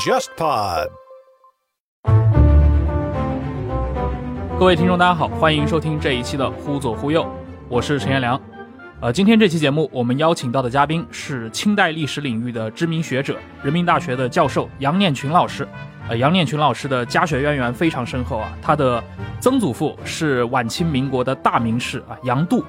JustPod。各位听众，大家好，欢迎收听这一期的《忽左忽右》，我是陈彦良。呃，今天这期节目我们邀请到的嘉宾是清代历史领域的知名学者，人民大学的教授杨念群老师。呃，杨念群老师的家学渊源非常深厚啊，他的曾祖父是晚清民国的大名士啊杨度。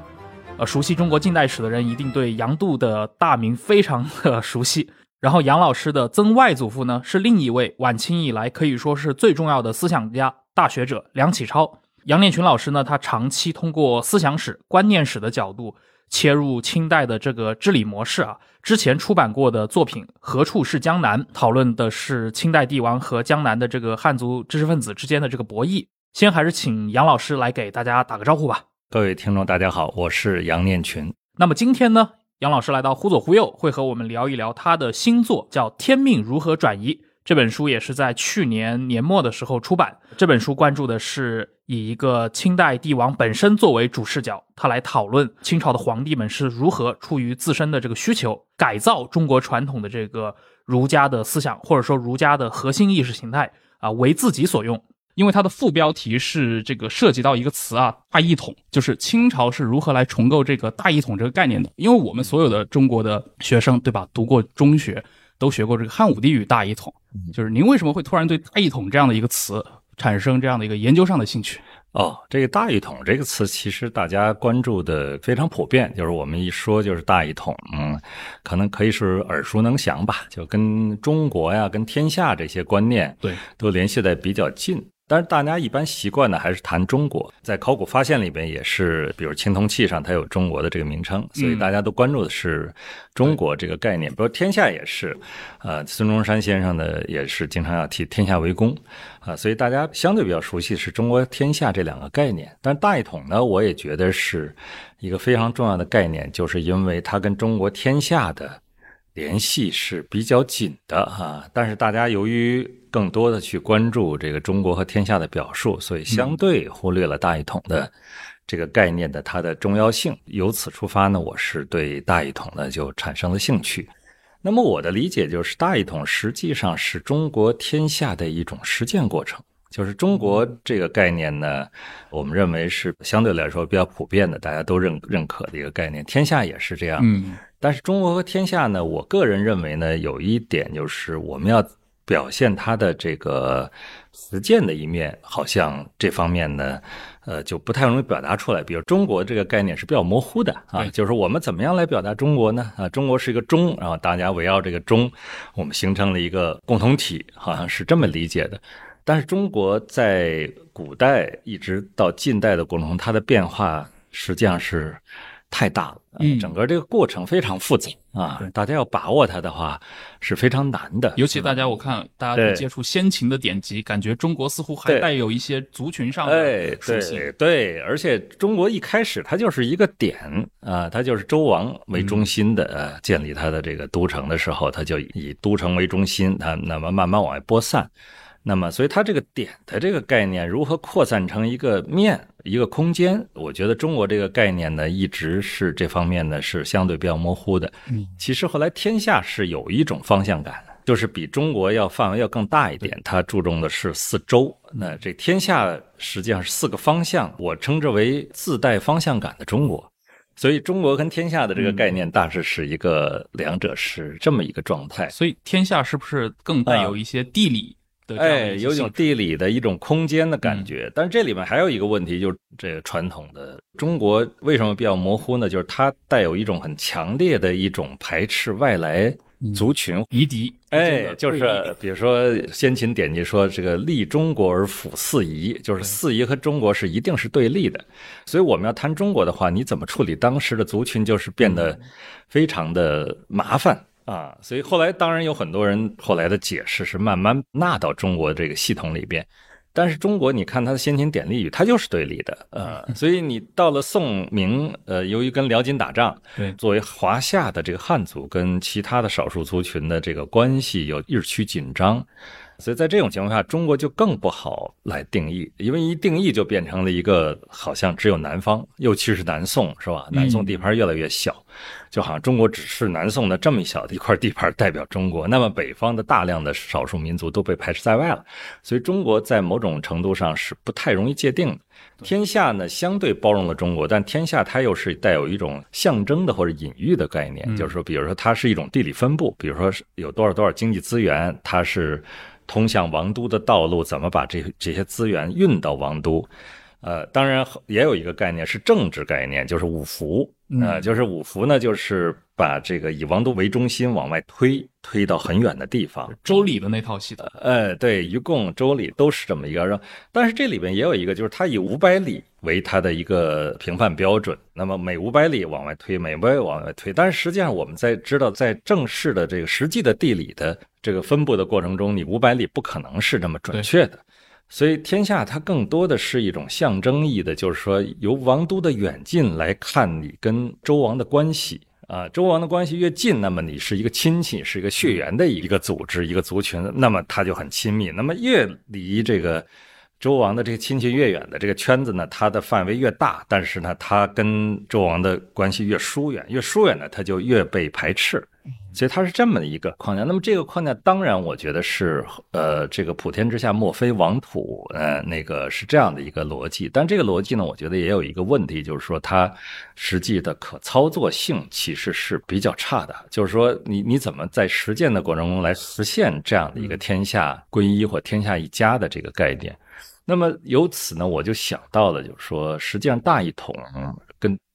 呃，熟悉中国近代史的人一定对杨度的大名非常的 熟悉。然后杨老师的曾外祖父呢，是另一位晚清以来可以说是最重要的思想家、大学者梁启超。杨念群老师呢，他长期通过思想史、观念史的角度切入清代的这个治理模式啊。之前出版过的作品《何处是江南》，讨论的是清代帝王和江南的这个汉族知识分子之间的这个博弈。先还是请杨老师来给大家打个招呼吧。各位听众，大家好，我是杨念群。那么今天呢？杨老师来到忽左忽右，会和我们聊一聊他的新作，叫《天命如何转移》。这本书也是在去年年末的时候出版。这本书关注的是以一个清代帝王本身作为主视角，他来讨论清朝的皇帝们是如何出于自身的这个需求，改造中国传统的这个儒家的思想，或者说儒家的核心意识形态啊，为自己所用。因为它的副标题是这个涉及到一个词啊，大一统，就是清朝是如何来重构这个大一统这个概念的。因为我们所有的中国的学生，对吧？读过中学，都学过这个汉武帝与大一统。就是您为什么会突然对大一统这样的一个词产生这样的一个研究上的兴趣？哦，这个大一统这个词，其实大家关注的非常普遍，就是我们一说就是大一统，嗯，可能可以是耳熟能详吧，就跟中国呀、跟天下这些观念，对，都联系在比较近。但是大家一般习惯呢，还是谈中国。在考古发现里边也是，比如青铜器上它有中国的这个名称，所以大家都关注的是中国这个概念。比如天下也是，呃，孙中山先生呢也是经常要提天下为公，啊，所以大家相对比较熟悉是中国天下这两个概念。但大一统呢，我也觉得是一个非常重要的概念，就是因为它跟中国天下的联系是比较紧的哈。但是大家由于更多的去关注这个中国和天下的表述，所以相对忽略了大一统的这个概念的它的重要性。由此出发呢，我是对大一统呢就产生了兴趣。那么我的理解就是，大一统实际上是中国天下的一种实践过程。就是中国这个概念呢，我们认为是相对来说比较普遍的，大家都认认可的一个概念。天下也是这样。嗯。但是中国和天下呢，我个人认为呢，有一点就是我们要。表现他的这个实践的一面，好像这方面呢，呃，就不太容易表达出来。比如中国这个概念是比较模糊的啊，就是我们怎么样来表达中国呢？啊，中国是一个中，然后大家围绕这个中，我们形成了一个共同体，好像是这么理解的。但是中国在古代一直到近代的过程中，它的变化实际上是。太大了，嗯，整个这个过程非常复杂啊，大家要把握它的话是非常难的。尤其大家，我看大家接触先秦的典籍，感觉中国似乎还带有一些族群上的属性。对，而且中国一开始它就是一个点啊，它就是周王为中心的，建立它的这个都城的时候，它就以都城为中心，它那么慢慢往外播散。那么，所以它这个点的这个概念如何扩散成一个面、一个空间？我觉得中国这个概念呢，一直是这方面呢是相对比较模糊的。嗯，其实后来天下是有一种方向感，就是比中国要范围要更大一点，它注重的是四周。那这天下实际上是四个方向，我称之为自带方向感的中国。所以，中国跟天下的这个概念大致是一个两者是这么一个状态。所以，天下是不是更带有一些地理？哎，有一种地理的一种空间的感觉，但是这里面还有一个问题，就是这个传统的中国为什么比较模糊呢？就是它带有一种很强烈的一种排斥外来族群、夷狄。哎，就是比如说先秦典籍说这个立中国而辅四夷，就是四夷和中国是一定是对立的。所以我们要谈中国的话，你怎么处理当时的族群，就是变得非常的麻烦。啊，所以后来当然有很多人后来的解释是慢慢纳到中国这个系统里边，但是中国你看它的先秦典例语，它就是对立的，呃，所以你到了宋明，呃，由于跟辽金打仗，对，作为华夏的这个汉族跟其他的少数族群的这个关系有日趋紧张。所以在这种情况下，中国就更不好来定义，因为一定义就变成了一个好像只有南方，尤其是南宋，是吧？南宋地盘越来越小，就好像中国只是南宋的这么一小的一块地盘代表中国，那么北方的大量的少数民族都被排斥在外了，所以中国在某种程度上是不太容易界定的。天下呢相对包容了中国，但天下它又是带有一种象征的或者隐喻的概念，就是说，比如说它是一种地理分布，比如说有多少多少经济资源，它是通向王都的道路，怎么把这这些资源运到王都。呃，当然也有一个概念是政治概念，就是五福。呃，就是五福呢，就是把这个以王都为中心往外推，推到很远的地方。周礼的那套系统。呃，对，一共周礼都是这么一个。但是这里边也有一个，就是它以五百里为它的一个评判标准。那么每五百里往外推，每五百里往外推。但是实际上我们在知道，在正式的这个实际的地理的这个分布的过程中，你五百里不可能是这么准确的。所以天下它更多的是一种象征意义的，就是说由王都的远近来看你跟周王的关系啊，周王的关系越近，那么你是一个亲戚，是一个血缘的一个组织、一个族群，那么它就很亲密。那么越离这个周王的这个亲戚越远的这个圈子呢，它的范围越大，但是呢，它跟周王的关系越疏远，越疏远呢，它就越被排斥。所以它是这么的一个框架。那么这个框架当然，我觉得是呃，这个普天之下莫非王土，呃，那个是这样的一个逻辑。但这个逻辑呢，我觉得也有一个问题，就是说它实际的可操作性其实是比较差的。就是说，你你怎么在实践的过程中来实现这样的一个天下归一或天下一家的这个概念？那么由此呢，我就想到了，就是说，实际上大一统跟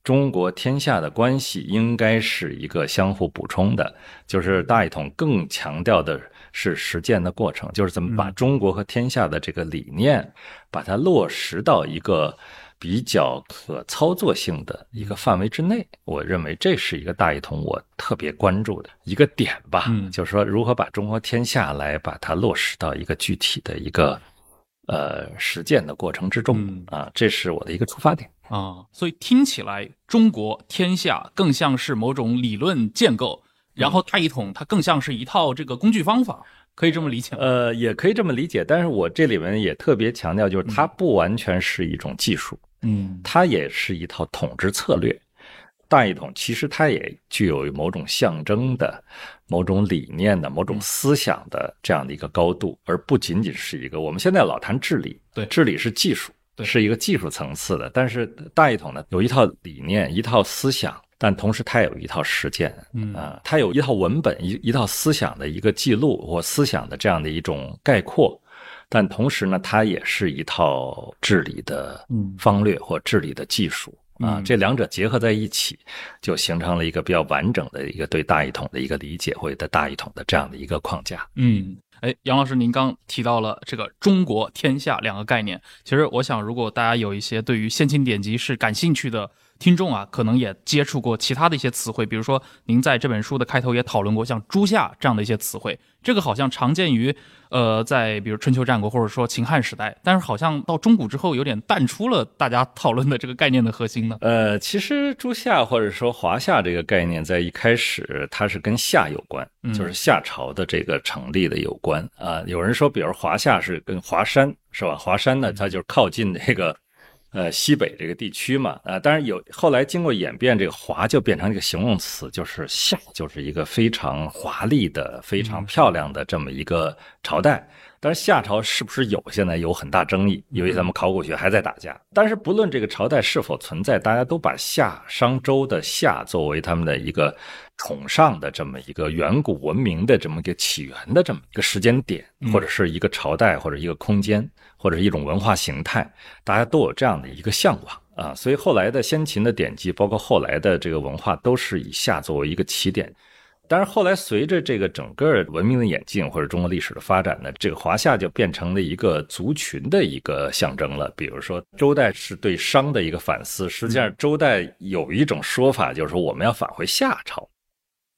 中国天下的关系应该是一个相互补充的，就是大一统更强调的是实践的过程，就是怎么把中国和天下的这个理念，把它落实到一个比较可操作性的一个范围之内。我认为这是一个大一统我特别关注的一个点吧，就是说如何把中国天下来把它落实到一个具体的一个呃实践的过程之中啊，这是我的一个出发点。啊，所以听起来中国天下更像是某种理论建构，然后大一统它更像是一套这个工具方法，可以这么理解？呃，也可以这么理解，但是我这里面也特别强调，就是它不完全是一种技术，嗯，它也是一套统治策略。大一统其实它也具有某种象征的、某种理念的、某种思想的这样的一个高度，而不仅仅是一个我们现在老谈治理，对，治理是技术。是一个技术层次的，但是大一统呢，有一套理念、一套思想，但同时它有一套实践，嗯。啊，它有一套文本、一一套思想的一个记录或思想的这样的一种概括，但同时呢，它也是一套治理的方略或治理的技术啊，这两者结合在一起，就形成了一个比较完整的一个对大一统的一个理解或者大一统的这样的一个框架，嗯。哎，杨老师，您刚提到了这个“中国天下”两个概念。其实，我想，如果大家有一些对于先秦典籍是感兴趣的听众啊，可能也接触过其他的一些词汇，比如说，您在这本书的开头也讨论过像“诸夏”这样的一些词汇。这个好像常见于，呃，在比如春秋战国或者说秦汉时代，但是好像到中古之后有点淡出了大家讨论的这个概念的核心呢。呃，其实“诸夏”或者说“华夏”这个概念在一开始它是跟夏有关，就是夏朝的这个成立的有关啊。有人说，比如华夏是跟华山是吧？华山呢，它就是靠近这个。呃，西北这个地区嘛，啊，当然有后来经过演变，这个华就变成一个形容词，就是夏，就是一个非常华丽的、非常漂亮的这么一个朝代。但是夏朝是不是有，现在有很大争议，由于咱们考古学还在打架。但是不论这个朝代是否存在，大家都把夏商周的夏作为他们的一个崇尚的这么一个远古文明的这么一个起源的这么一个时间点，或者是一个朝代，或者一个空间。或者一种文化形态，大家都有这样的一个向往啊，所以后来的先秦的典籍，包括后来的这个文化，都是以夏作为一个起点。但是后来随着这个整个文明的演进，或者中国历史的发展呢，这个华夏就变成了一个族群的一个象征了。比如说周代是对商的一个反思，实际上周代有一种说法，就是说我们要返回夏朝。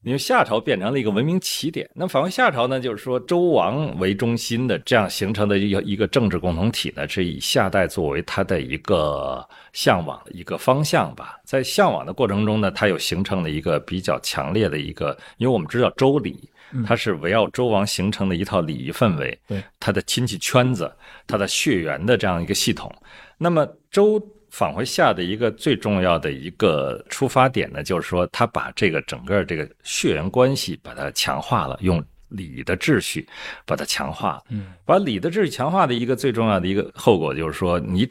因为夏朝变成了一个文明起点，那反观夏朝呢，就是说周王为中心的这样形成的一个一个政治共同体呢，是以夏代作为它的一个向往的一个方向吧。在向往的过程中呢，它又形成了一个比较强烈的一个，因为我们知道周礼，它是围绕周王形成的一套礼仪氛围，对他的亲戚圈子，它的血缘的这样一个系统。那么周。返回下的一个最重要的一个出发点呢，就是说他把这个整个这个血缘关系把它强化了，用礼的秩序把它强化。嗯，把礼的秩序强化的一个最重要的一个后果就是说，你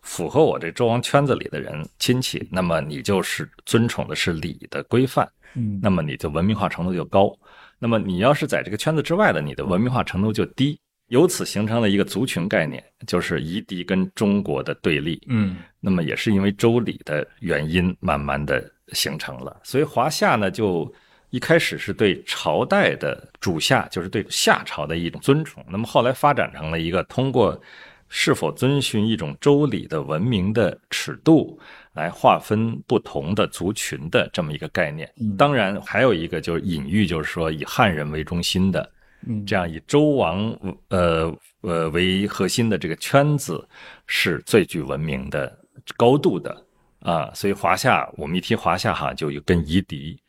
符合我这周王圈子里的人亲戚，那么你就是尊崇的是礼的规范。嗯，那么你的文明化程度就高。那么你要是在这个圈子之外的，你的文明化程度就低。由此形成了一个族群概念，就是夷狄跟中国的对立。嗯，那么也是因为周礼的原因，慢慢的形成了。所以华夏呢，就一开始是对朝代的主夏，就是对夏朝的一种尊崇。那么后来发展成了一个通过是否遵循一种周礼的文明的尺度来划分不同的族群的这么一个概念。当然还有一个就是隐喻，就是说以汉人为中心的。嗯，这样以周王呃呃为核心的这个圈子是最具文明的高度的啊，所以华夏我们一提华夏哈，就跟夷狄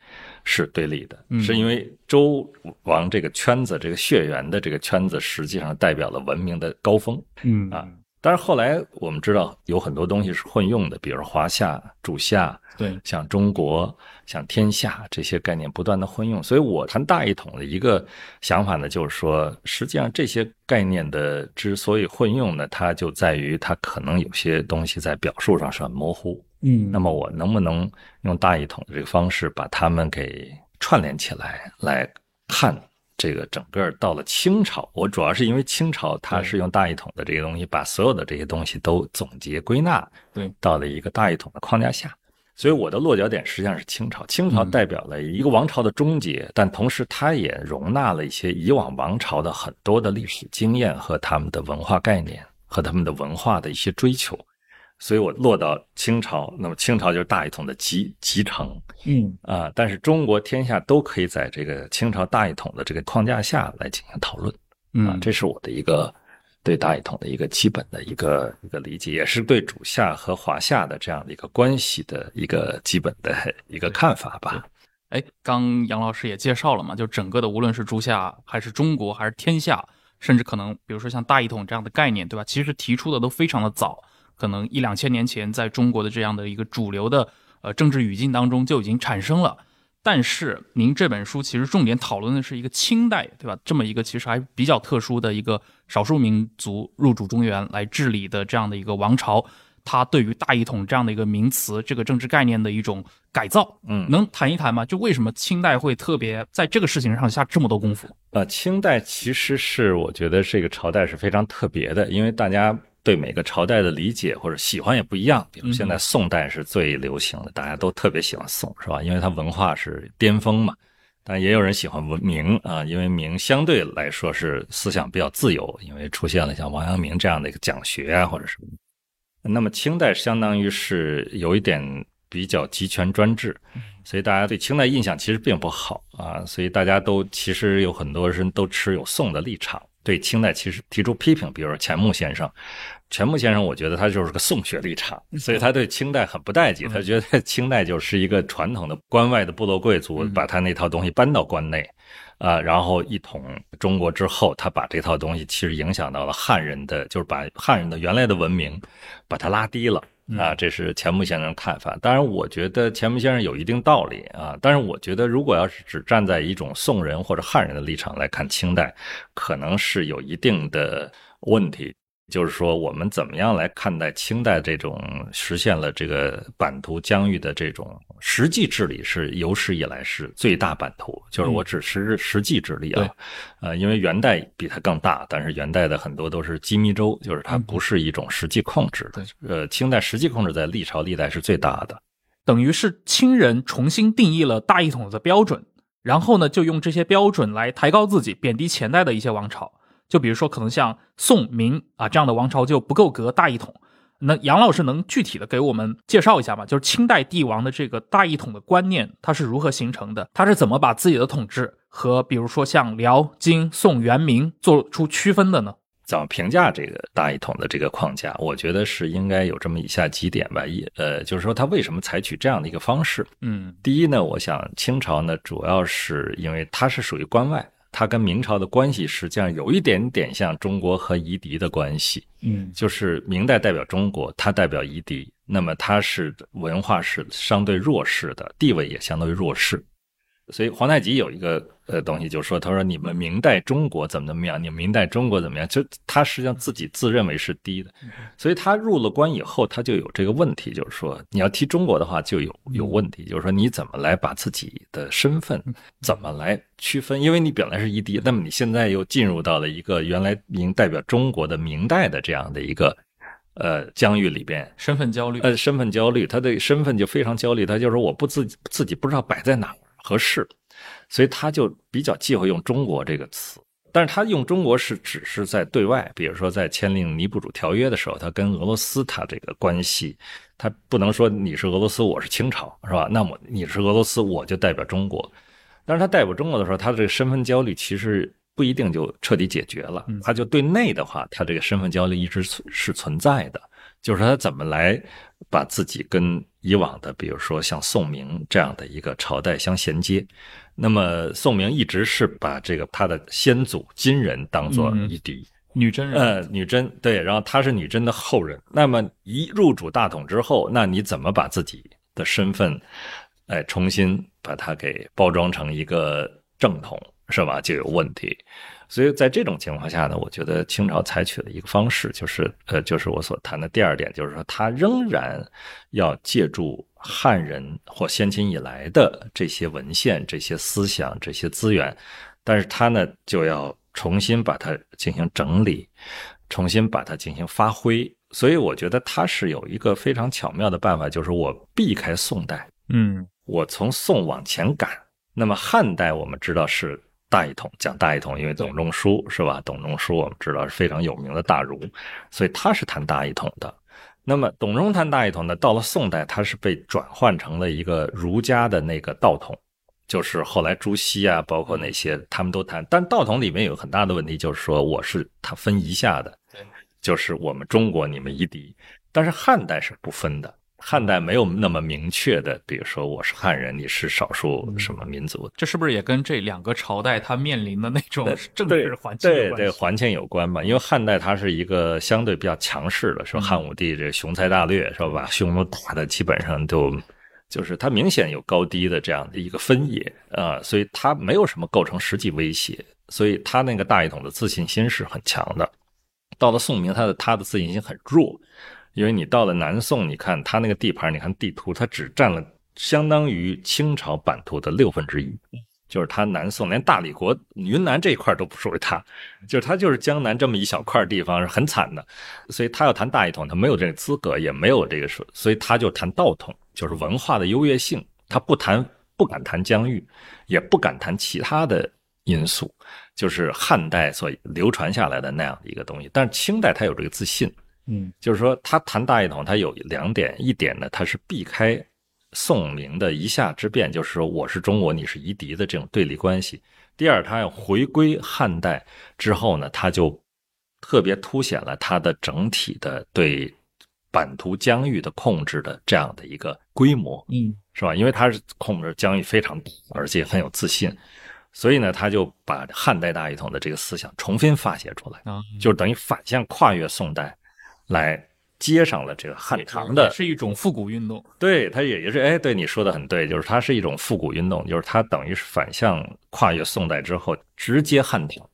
是对立的，是因为周王这个圈子这个血缘的这个圈子实际上代表了文明的高峰，嗯。啊，但是后来我们知道有很多东西是混用的，比如华夏、主夏。对，像中国、像天下这些概念不断的混用，所以我谈大一统的一个想法呢，就是说，实际上这些概念的之所以混用呢，它就在于它可能有些东西在表述上是很模糊。嗯，那么我能不能用大一统的这个方式把它们给串联起来，来看这个整个到了清朝，我主要是因为清朝它是用大一统的这些东西，把所有的这些东西都总结归纳，对，到了一个大一统的框架下。所以我的落脚点实际上是清朝，清朝代表了一个王朝的终结，但同时它也容纳了一些以往王朝的很多的历史经验和他们的文化概念和他们的文化的一些追求。所以我落到清朝，那么清朝就是大一统的集集成，嗯啊，但是中国天下都可以在这个清朝大一统的这个框架下来进行讨论，啊，这是我的一个。对大一统的一个基本的一个一个理解，也是对主下和华夏的这样的一个关系的一个基本的 一个看法吧。哎，刚杨老师也介绍了嘛，就整个的无论是诸夏还是中国还是天下，甚至可能比如说像大一统这样的概念，对吧？其实提出的都非常的早，可能一两千年前在中国的这样的一个主流的呃政治语境当中就已经产生了。但是您这本书其实重点讨论的是一个清代，对吧？这么一个其实还比较特殊的一个少数民族入主中原来治理的这样的一个王朝，它对于大一统这样的一个名词、这个政治概念的一种改造，嗯，能谈一谈吗？就为什么清代会特别在这个事情上下这么多功夫？呃，清代其实是我觉得这个朝代是非常特别的，因为大家。对每个朝代的理解或者喜欢也不一样，比如现在宋代是最流行的，大家都特别喜欢宋，是吧？因为它文化是巅峰嘛。但也有人喜欢文明啊，因为明相对来说是思想比较自由，因为出现了像王阳明这样的一个讲学啊，或者什么。那么清代相当于是有一点比较集权专制，所以大家对清代印象其实并不好啊，所以大家都其实有很多人都持有宋的立场。对清代其实提出批评，比如说钱穆先生，钱穆先生，我觉得他就是个宋学立场，所以他对清代很不待见，他觉得清代就是一个传统的关外的部落贵族，把他那套东西搬到关内，啊，然后一统中国之后，他把这套东西其实影响到了汉人的，就是把汉人的原来的文明，把它拉低了。啊，这是钱穆先生的看法。当然，我觉得钱穆先生有一定道理啊。但是，我觉得如果要是只站在一种宋人或者汉人的立场来看清代，可能是有一定的问题。就是说，我们怎么样来看待清代这种实现了这个版图疆域的这种实际治理，是有史以来是最大版图。就是我只实实际治理啊，呃，因为元代比它更大，但是元代的很多都是机密州，就是它不是一种实际控制。的，呃，清代实际控制在历朝历代是最大的，等于是清人重新定义了大一统的标准，然后呢，就用这些标准来抬高自己，贬低前代的一些王朝。就比如说，可能像宋明啊这样的王朝就不够格大一统。那杨老师能具体的给我们介绍一下吗？就是清代帝王的这个大一统的观念，它是如何形成的？他是怎么把自己的统治和比如说像辽、金、宋、元、明做出区分的呢？怎么评价这个大一统的这个框架？我觉得是应该有这么以下几点吧。一呃，就是说他为什么采取这样的一个方式？嗯，第一呢，我想清朝呢，主要是因为它是属于关外。它跟明朝的关系实际上有一点点像中国和夷狄的关系，嗯就是明代代表中国，它代表夷狄，那么它是文化是相对弱势的，地位也相对弱势。所以皇太极有一个呃东西，就是说，他说你们明代中国怎么怎么样，你们明代中国怎么样，就他实际上自己自认为是低的，所以他入了关以后，他就有这个问题，就是说你要提中国的话就有有问题，就是说你怎么来把自己的身份怎么来区分，因为你本来是一低，那么你现在又进入到了一个原来明代表中国的明代的这样的一个呃疆域里边，身份焦虑，呃，身份焦虑，他的身份就非常焦虑，他就说我不自己自己不知道摆在哪儿合适，所以他就比较忌讳用中国这个词。但是他用中国是只是在对外，比如说在签订尼布楚条约的时候，他跟俄罗斯他这个关系，他不能说你是俄罗斯，我是清朝，是吧？那么你是俄罗斯，我就代表中国。但是他代表中国的时候，他这个身份焦虑其实不一定就彻底解决了。他就对内的话，他这个身份焦虑一直是存在的，就是他怎么来把自己跟以往的，比如说像宋明这样的一个朝代相衔接。那么宋明一直是把这个他的先祖金人当做夷狄，女真人，呃，女真对，然后他是女真的后人。那么一入主大统之后，那你怎么把自己的身份，哎，重新把它给包装成一个正统，是吧？就有问题。所以在这种情况下呢，我觉得清朝采取的一个方式，就是呃，就是我所谈的第二点，就是说他仍然要借助汉人或先秦以来的这些文献、这些思想、这些资源，但是他呢就要重新把它进行整理，重新把它进行发挥。所以我觉得他是有一个非常巧妙的办法，就是我避开宋代，嗯我从宋往前赶。那么汉代我们知道是大一统，讲大一统，因为董仲舒是吧？董仲舒我们知道是非常有名的大儒，所以他是谈大一统的。那么董仲谈大一统呢，到了宋代，他是被转换成了一个儒家的那个道统，就是后来朱熹啊，包括那些他们都谈。但道统里面有很大的问题，就是说我是他分一下的，就是我们中国你们夷狄，但是汉代是不分的。汉代没有那么明确的，比如说我是汉人，你是少数什么民族，这是不是也跟这两个朝代它面临的那种政治环境有对？对环境有关吧？因为汉代它是一个相对比较强势的，说汉武帝这雄才大略，是吧？把匈奴打的基本上都就是它明显有高低的这样的一个分野啊、所以它没有什么构成实际威胁，所以他那个大一统的自信心是很强的。到了宋明，他的他的自信心很弱，因为你到了南宋，你看他那个地盘，你看地图，它只占了相当于清朝版图的六分之一，就是他南宋连大理国云南这一块都不属于他，就是他就是江南这么一小块地方是很惨的，所以他要谈大一统，他没有这个资格，也没有这个说，所以他就谈道统，就是文化的优越性，他不谈不敢谈疆域，也不敢谈其他的因素，就是汉代所流传下来的那样的一个东西，但是清代他有这个自信。嗯就是说，他谈大一统，他有两点，一点呢，他是避开宋明的一夏之变，就是说我是中国，你是夷狄的这种对立关系；第二，他要回归汉代之后呢，他就特别凸显了他的整体的对版图疆域的控制的这样的一个规模，嗯是吧？因为他是控制疆域非常大，而且很有自信，所以呢，他就把汉代大一统的这个思想重新发泄出来。啊，就等于反向跨越宋代，来接上了这个汉唐的，是一种复古运动。对，它也也是，哎，对你说的很对，就是它是一种复古运动，就是它等于是反向跨越宋代之后，直接汉唐。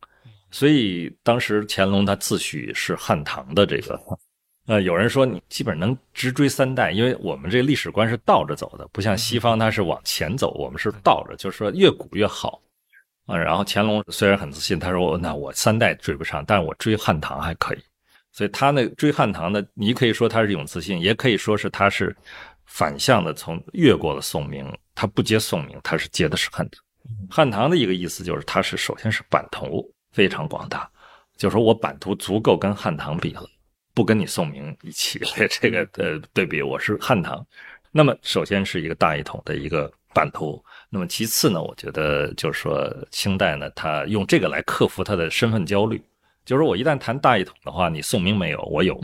所以当时乾隆他自诩是汉唐的这个，呃，有人说你基本能直追三代，因为我们这历史观是倒着走的，不像西方它是往前走，我们是倒着，就是说越古越好。啊，然后乾隆虽然很自信，他说那我三代追不上，但是我追汉唐还可以。所以他那追汉唐的，你可以说他是一种自信，也可以说是他是反向的从越过了宋明，他不接宋明，他是接的是汉唐。汉唐的一个意思就是，他是首先是版图非常广大，就是说我版图足够跟汉唐比了，不跟你宋明一起 这个呃对比，我是汉唐。那么首先是一个大一统的一个版图，那么其次呢，我觉得就是说清代呢，他用这个来克服他的身份焦虑。就是我一旦谈大一统的话，你宋明没有，我有。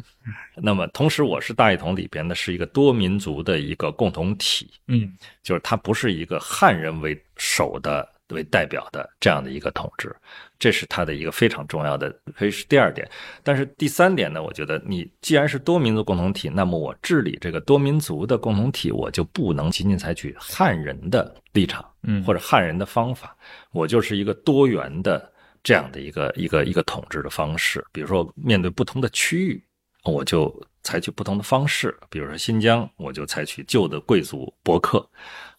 那么同时，我是大一统里边的是一个多民族的一个共同体，嗯就是它不是一个汉人为首的为代表的这样的一个统治，这是它的一个非常重要的，可以是第二点。但是第三点呢，我觉得你既然是多民族共同体，那么我治理这个多民族的共同体，我就不能仅仅采取汉人的立场，嗯或者汉人的方法，我就是一个多元的这样的一个一个一个统治的方式。比如说，面对不同的区域，我就采取不同的方式。比如说新疆，我就采取旧的贵族伯克；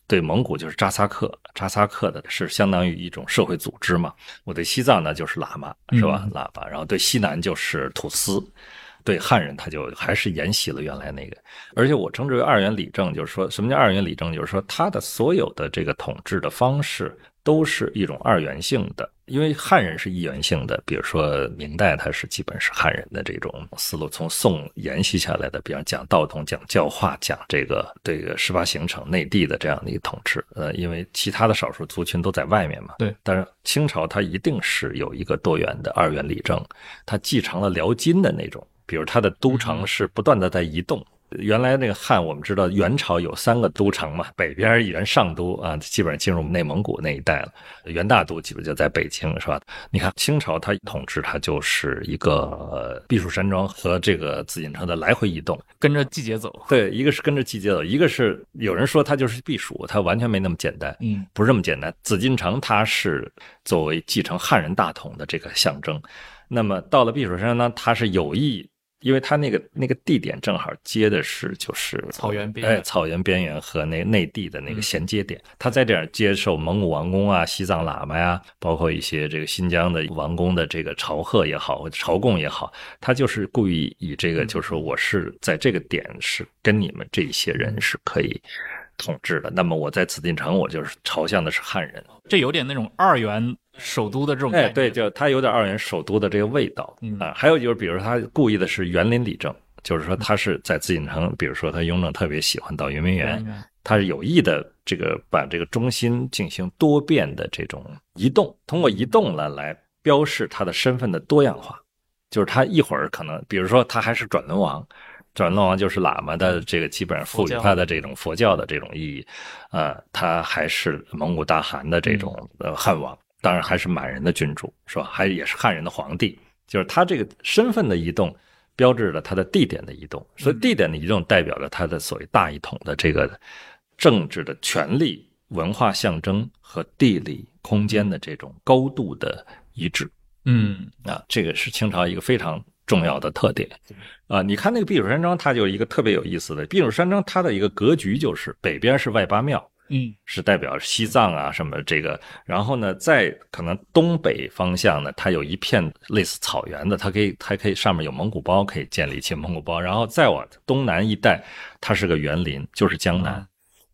对蒙古就是扎萨克，扎萨克的是相当于一种社会组织嘛。我对西藏呢就是喇嘛，是吧？嗯喇嘛，然后对西南就是土司。对汉人，他就还是沿袭了原来那个，而且我称之为二元理政，就是说什么叫二元理政？就是说他的所有的这个统治的方式都是一种二元性的，因为汉人是一元性的，比如说明代它是基本是汉人的这种思路，从宋沿袭下来的，比方讲道统、讲教化、讲这个这个十八行省内地的这样的一个统治，呃，因为其他的少数族群都在外面嘛，对，但是清朝它一定是有一个多元的二元理政，它继承了辽金的那种。比如它的都城是不断的在移动。原来那个汉，我们知道元朝有三个都城嘛，北边元上都啊，基本上进入内蒙古那一带了，元大都基本就在北京，是吧？你看清朝它统治，它就是一个呃避暑山庄和这个紫禁城的来回移动，跟着季节走。对，一个是跟着季节走，一个是有人说它就是避暑，它完全没那么简单，嗯，不是这么简单。紫禁城它是作为继承汉人大统的这个象征，那么到了避暑山呢，它是有意。因为它那个那个地点正好接的是就是草原边缘哎，草原边缘和那内地的那个衔接点，它在这儿接受蒙古王公啊、西藏喇嘛呀，包括一些这个新疆的王公的这个朝贺也好，朝贡也好，他就是故意以这个，就是说我是在这个点是跟你们这些人是可以统治的，那么我在紫禁城我就是朝向的是汉人，这有点那种二元首都的这种感哎，对，就它有点二元首都的这个味道。嗯。啊。还有就是，比如说他故意的是园林里政，就是说他是在紫禁城，比如说他雍正特别喜欢到圆明园，嗯他是有意的这个把这个中心进行多变的这种移动，通过移动呢来标示他的身份的多样化。就是他一会儿可能，比如说他还是转轮王，转轮王就是喇嘛的这个基本上赋予他的这种佛教的这种意义，呃，他还是蒙古大汗的这种呃汉王，当然还是满人的君主，是吧？还也是汉人的皇帝，就是他这个身份的移动。标志着他的地点的移动，所以地点的移动代表着他的所谓大一统的这个政治的权力、文化象征和地理空间的这种高度的一致嗯啊，这个是清朝一个非常重要的特点啊。你看那个避暑山庄，它就一个特别有意思的避暑山庄，它的一个格局就是北边是外八庙，嗯。是代表西藏啊什么这个，然后呢，在可能东北方向呢，它有一片类似草原的，它可以它可以上面有蒙古包可以建立起蒙古包，然后再往东南一带，它是个园林，就是江南，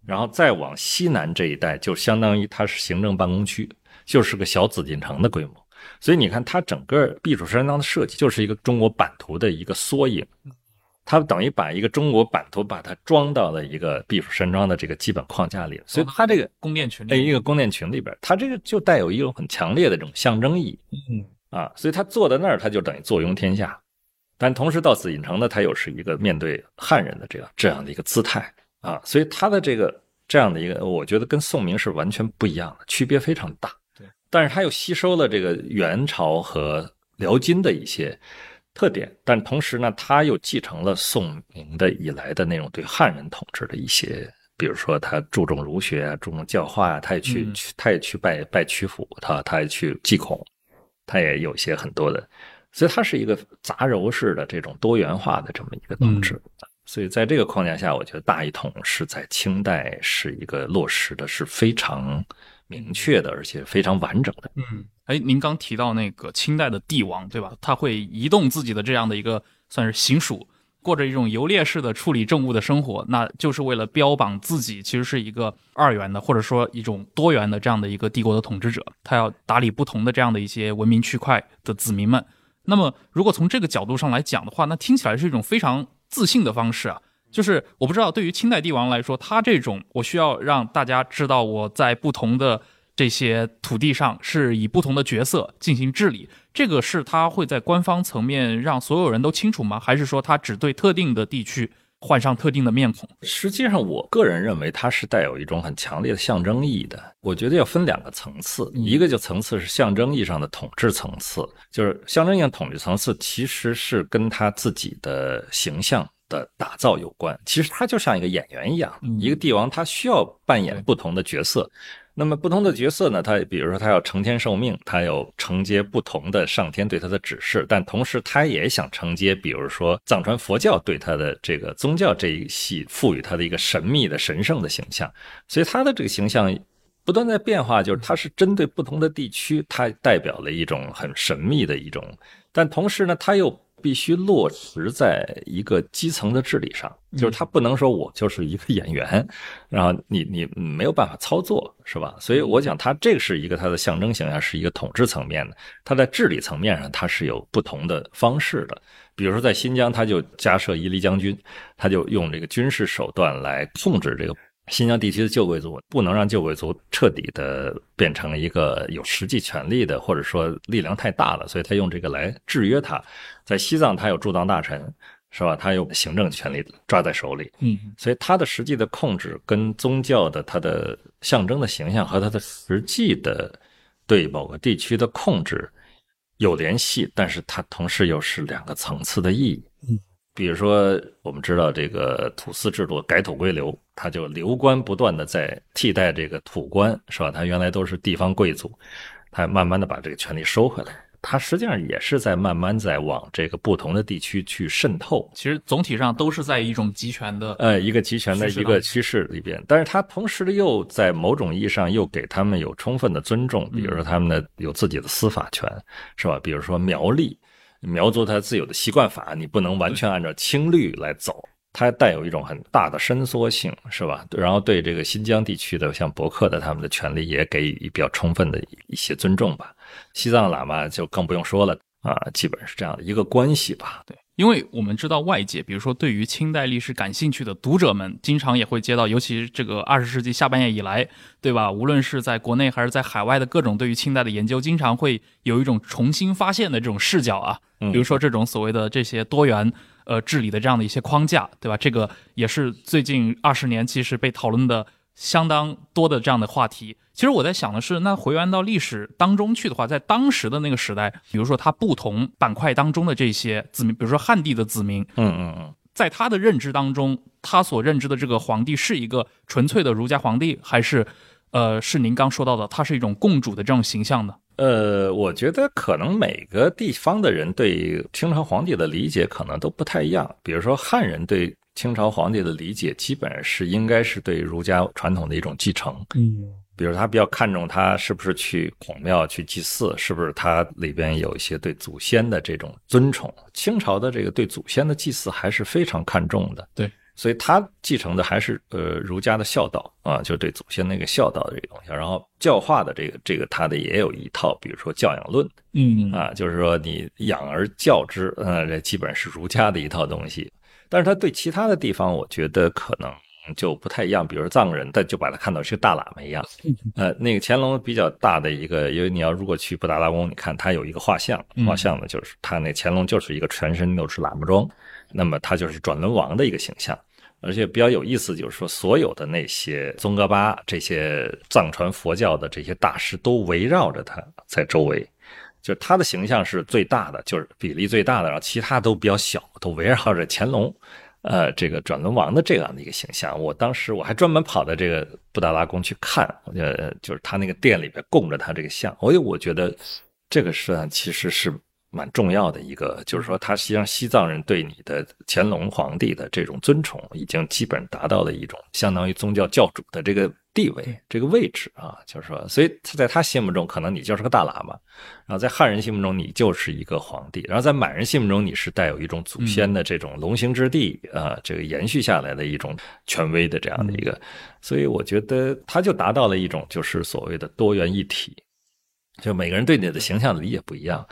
然后再往西南这一带，就相当于它是行政办公区，就是个小紫禁城的规模。所以你看，它整个避暑山庄的设计就是一个中国版图的一个缩影。它等于把一个中国版图把它装到了一个避暑山庄的这个基本框架里，所以它这个宫殿群哎一，个宫殿群里边，它这个就带有一种很强烈的这种象征意义嗯啊，所以它坐在那儿，它就等于坐拥天下。但同时到紫禁城呢，它又是一个面对汉人的这样这样的一个姿态啊，所以它的这个这样的一个，我觉得跟宋明是完全不一样的，区别非常大。对，但是它又吸收了这个元朝和辽金的一些特点，但同时呢，他又继承了宋明的以来的那种对汉人统治的一些，比如说他注重儒学啊，注重教化啊，他也去他也去拜拜曲阜，他他也去祭孔，他也有些很多的，所以他是一个杂糅式的这种多元化的这么一个统治。所以在这个框架下，我觉得大一统是在清代是一个落实的是非常明确的，而且非常完整的。嗯，哎，您刚提到那个清代的帝王，对吧？他会移动自己的这样的一个算是行署，过着一种游猎式的处理政务的生活，那就是为了标榜自己其实是一个二元的，或者说一种多元的这样的一个帝国的统治者，他要打理不同的这样的一些文明区块的子民们。那么，如果从这个角度上来讲的话，那听起来是一种非常自信的方式啊。就是我不知道，对于清代帝王来说，他这种我需要让大家知道我在不同的这些土地上是以不同的角色进行治理，这个是他会在官方层面让所有人都清楚吗？还是说他只对特定的地区换上特定的面孔。实际上，我个人认为它是带有一种很强烈的象征意义的。我觉得要分两个层次，一个就层次是象征意义上的统治层次，就是象征意义上统治层次其实是跟他自己的形象的打造有关。其实他就像一个演员一样，一个帝王他需要扮演不同的角色。那么不同的角色呢？他比如说他要承天受命，他要承接不同的上天对他的指示，但同时他也想承接，比如说藏传佛教对他的这个宗教这一系赋予他的一个神秘的神圣的形象，所以他的这个形象不断在变化，就是他是针对不同的地区，他代表了一种很神秘的一种，但同时呢，他又。必须落实在一个基层的治理上，就是他不能说我就是一个演员，然后你你没有办法操作，是吧？所以我想他这个是一个他的象征形象，是一个统治层面的，他在治理层面上他是有不同的方式的。比如说在新疆，他就加设伊犁将军，他就用这个军事手段来控制这个。新疆地区的旧贵族不能让旧贵族彻底的变成一个有实际权力的，或者说力量太大了，所以他用这个来制约他。在西藏，他有驻藏大臣，是吧？他有行政权力抓在手里，嗯，所以他的实际的控制跟宗教的他的象征的形象和他的实际的对某个地区的控制有联系，但是它同时又是两个层次的意义，嗯。比如说，我们知道这个土司制度改土归流，他就流官不断的在替代这个土官，是吧？他原来都是地方贵族，他慢慢的把这个权力收回来，他实际上也是在慢慢在往这个不同的地区去渗透。其实总体上都是在一种集权的呃一个集权的一个趋势里边，但是它同时的又在某种意义上又给他们有充分的尊重，比如说他们的有自己的司法权，是吧？比如说苗栗。苗族它自有的习惯法，你不能完全按照青绿来走，它带有一种很大的伸缩性，是吧？然后对这个新疆地区的像博客的他们的权利也给予比较充分的一些尊重吧。西藏喇嘛就更不用说了啊，基本是这样的一个关系吧。对。因为我们知道，外界比如说对于清代历史感兴趣的读者们，经常也会接到，尤其是这个二十世纪下半叶以来，对吧？无论是在国内还是在海外的各种对于清代的研究，经常会有一种重新发现的这种视角啊。比如说这种所谓的这些多元呃治理的这样的一些框架，对吧？这个也是最近二十年其实被讨论的。相当多的这样的话题，其实我在想的是，那回源到历史当中去的话，在当时的那个时代，比如说他不同板块当中的这些子民，比如说汉地的子民，嗯嗯嗯，在他的认知当中，他所认知的这个皇帝是一个纯粹的儒家皇帝，还是，呃，是您刚说到的，他是一种共主的这种形象呢？呃，我觉得可能每个地方的人对清朝皇帝的理解可能都不太一样，比如说汉人对。清朝皇帝的理解基本是应该是对儒家传统的一种继承，嗯，比如他比较看重他是不是去孔庙去祭祀，是不是他里边有一些对祖先的这种尊崇。清朝的这个对祖先的祭祀还是非常看重的，对，所以他继承的还是呃儒家的孝道啊，就对祖先那个孝道的这个东西。然后教化的这个这个他的也有一套，比如说教养论，嗯啊，就是说你养而教之，呃，这基本是儒家的一套东西。但是他对其他的地方，我觉得可能就不太一样。比如藏人，他就把他看到是大喇嘛一样。呃，那个乾隆比较大的一个，因为你要如果去布达拉宫，你看他有一个画像，画像呢就是他那乾隆就是一个全身都是喇嘛装，那么他就是转轮王的一个形象。而且比较有意思，就是说所有的那些宗喀巴这些藏传佛教的这些大师都围绕着他在周围。就是他的形象是最大的，就是比例最大的，然后其他都比较小，都围绕着乾隆，呃，这个转轮王的这样的一个形象。我当时我还专门跑到这个布达拉宫去看，呃，就是他那个殿里边供着他这个像，我我觉得这个实际上其实是蛮重要的一个，就是说他实际上西藏人对你的乾隆皇帝的这种尊崇，已经基本达到了一种相当于宗教教主的这个。地位这个位置啊，就是说，所以他在他心目中，可能你就是个大喇嘛；然后在汉人心目中，你就是一个皇帝；然后在满人心目中，你是带有一种祖先的这种龙兴之地啊，这个延续下来的一种权威的这样的一个。所以我觉得他就达到了一种就是所谓的多元一体，就每个人对你的形象的理解不一样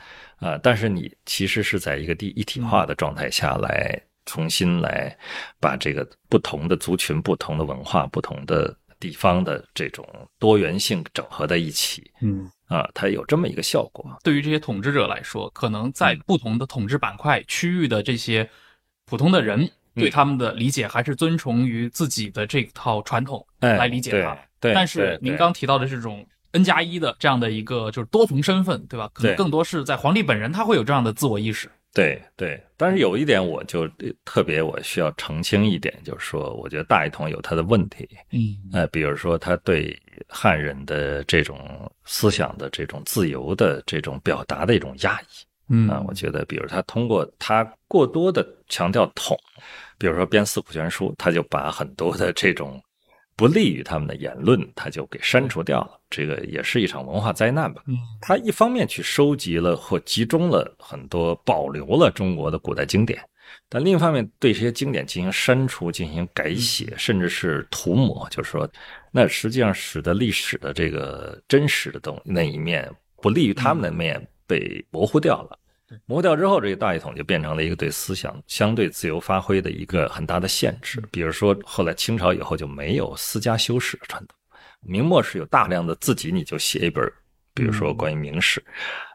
啊，但是你其实是在一个地一体化的状态下来重新来把这个不同的族群、不同的文化、不同的。地方的这种多元性整合在一起，嗯啊，它有这么一个效果。对于这些统治者来说，可能在不同的统治板块区域的这些普通的人，对他们的理解还是遵从于自己的这套传统哎来理解它。对，对但是您刚提到的这种 N 加一的这样的一个就是多重身份，对吧？可能更多是在皇帝本人他会有这样的自我意识。对对，但是有一点我就呃特别我需要澄清一点，就是说，我觉得大一统有他的问题，嗯呃，比如说他对汉人的这种思想的这种自由的这种表达的一种压抑。嗯啊，我觉得，比如他通过他过多的强调统，比如说编四库全书，他就把很多的这种不利于他们的言论，他就给删除掉了。这个也是一场文化灾难吧。嗯他一方面去收集了或集中了很多保留了中国的古代经典，但另一方面对这些经典进行删除、进行改写，甚至是涂抹，就是说，那实际上使得历史的这个真实的东那一面不利于他们的面被模糊掉了。模糊掉之后，这个大一统就变成了一个对思想相对自由发挥的一个很大的限制。比如说，后来清朝以后就没有私家修史的传统，明末是有大量的自己你就写一本，比如说关于明史，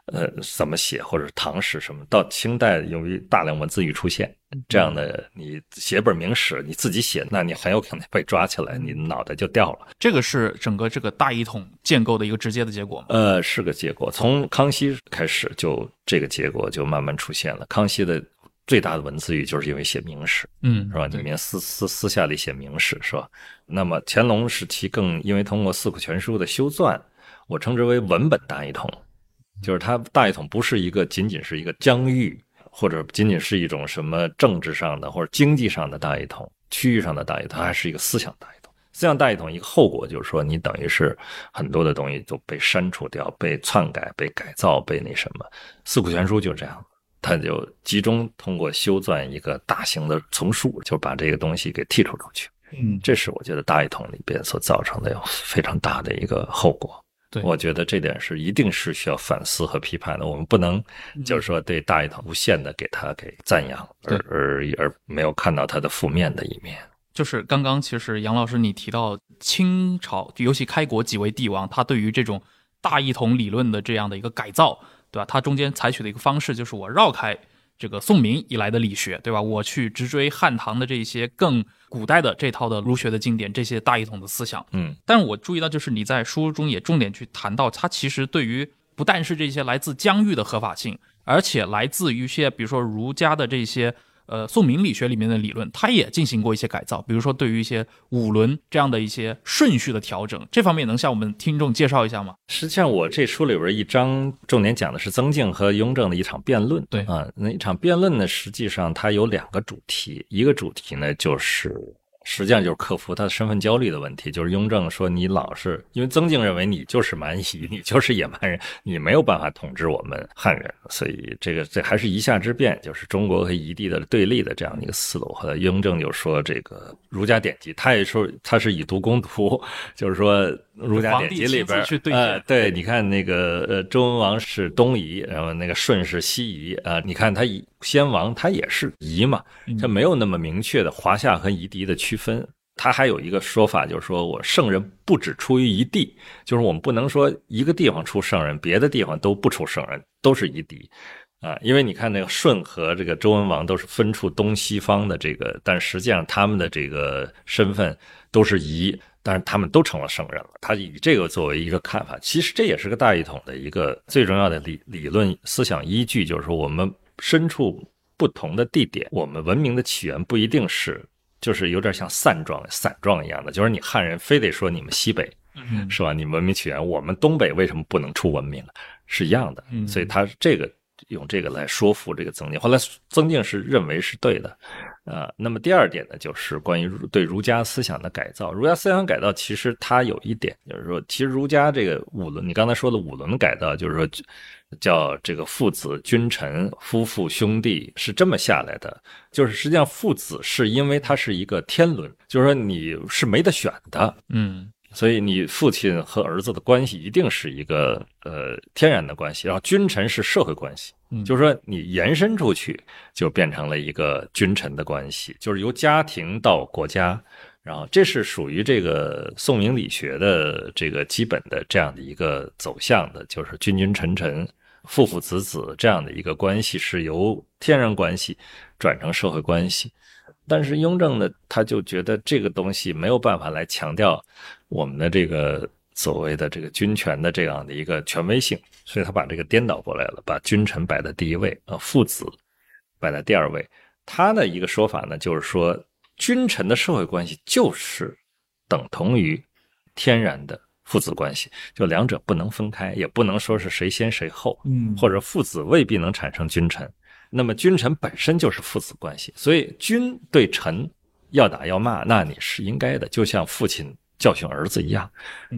呃，怎么写，或者是唐史什么。到清代由于大量文字狱出现，这样的你写本明史你自己写，那你很有可能被抓起来，你脑袋就掉了。这个是整个这个大一统建构的一个直接的结果吗？呃，是个结果。从康熙开始，就这个结果就慢慢出现了。康熙的最大的文字狱就是因为写明史，嗯，是吧？里面私私私下里写明史，是吧？那么乾隆时期更因为通过四库全书的修撰，我称之为文本大一统，就是它大一统不是一个仅仅是一个疆域，或者仅仅是一种什么政治上的或者经济上的大一统，区域上的大一统，它还是一个思想大一统。思想大一统一个后果就是说，你等于是很多的东西都被删除掉、被篡改、被改造、被那什么。四库全书就这样，它就集中通过修撰一个大型的丛书，就把这个东西给剔除出去。嗯，这是我觉得大一统里边所造成的非常大的一个后果。对我觉得这点是一定是需要反思和批判的。我们不能就是说对大一统无限的给他给赞扬，而而而没有看到他的负面的一面。就是刚刚其实杨老师你提到清朝，尤其开国几位帝王，他对于这种大一统理论的这样的一个改造，对吧？他中间采取的一个方式就是我绕开这个宋明以来的理学，对吧？我去直追汉唐的这些更古代的这套的儒学的经典，这些大一统的思想。嗯，但是我注意到，就是你在书中也重点去谈到，它其实对于不但是这些来自疆域的合法性，而且来自于一些比如说儒家的这些呃宋明理学里面的理论，它也进行过一些改造，比如说对于一些五轮这样的一些顺序的调整，这方面能向我们听众介绍一下吗？实际上，我这书里边一章重点讲的是曾静和雍正的一场辩论。对啊，那一场辩论呢，实际上它有两个主题，一个主题呢就是。实际上就是克服他的身份焦虑的问题，就是雍正说你老是因为曾静认为你就是蛮夷，你就是野蛮人，你没有办法统治我们汉人，所以这个这还是一下之变，就是中国和夷地的对立的这样的一个思路。后来雍正就说这个儒家典籍，他也说他是以毒攻毒，就是说儒家典籍里边，呃，对，你看那个呃周文王是东夷，然后那个舜是西夷啊、呃，你看他先王他也是夷嘛，他没有那么明确的华夏和夷狄的区分。他还有一个说法，就是说我圣人不只出于一地，就是我们不能说一个地方出圣人，别的地方都不出圣人，都是夷狄啊。因为你看那个舜和这个周文王都是分出东西方的这个，但实际上他们的这个身份都是夷，但是他们都成了圣人了。他以这个作为一个看法，其实这也是个大一统的一个最重要的理理论思想依据，就是说我们身处不同的地点，我们文明的起源不一定是。就是有点像散状、散状一样的，就是你汉人非得说你们西北，嗯，是吧？你文明起源，我们东北为什么不能出文明？是一样的，嗯，所以他这个用这个来说服这个曾静。后来曾静是认为是对的，呃，那么第二点呢，就是关于对儒家思想的改造。儒家思想改造其实它有一点，就是说，其实儒家这个五伦，你刚才说的五伦改造，就是说。叫这个父子君臣夫妇兄弟是这么下来的，就是实际上父子是因为它是一个天伦，就是说你是没得选的，嗯，所以你父亲和儿子的关系一定是一个呃天然的关系，然后君臣是社会关系，嗯就是说你延伸出去就变成了一个君臣的关系，就是由家庭到国家。然后，这是属于这个宋明理学的这个基本的这样的一个走向的，就是君君臣臣、父父子子这样的一个关系，是由天然关系转成社会关系。但是雍正呢，他就觉得这个东西没有办法来强调我们的这个所谓的这个君权的这样的一个权威性，所以他把这个颠倒过来了，把君臣摆在第一位，啊，父子摆在第二位。他的一个说法呢，就是说君臣的社会关系就是等同于天然的。父子关系就两者不能分开，也不能说是谁先谁后，嗯，或者父子未必能产生君臣。那么君臣本身就是父子关系，所以君对臣要打要骂，那你是应该的，就像父亲教训儿子一样。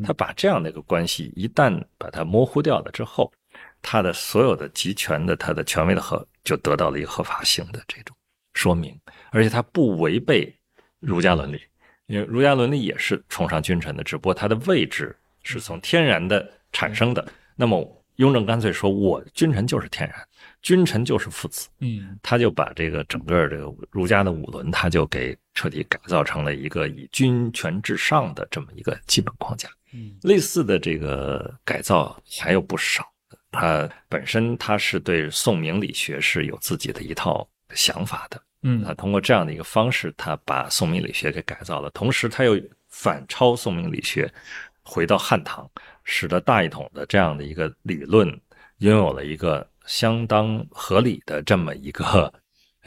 他把这样的一个关系一旦把它模糊掉了之后，他的所有的集权的他的权威的合就得到了一个合法性的这种说明，而且他不违背儒家伦理。因为儒家伦理也是崇尚君臣的，只不过他的位置是从天然的产生的。那么雍正干脆说，我君臣就是天然，君臣就是父子。嗯，他就把这个整个这个儒家的五伦，他就给彻底改造成了一个以君权至上的这么一个基本框架。嗯，类似的这个改造还有不少。他本身他是对宋明理学是有自己的一套想法的。嗯，他通过这样的一个方式，他把宋明理学给改造了，同时他又反超宋明理学，回到汉唐，使得大一统的这样的一个理论拥有了一个相当合理的这么一个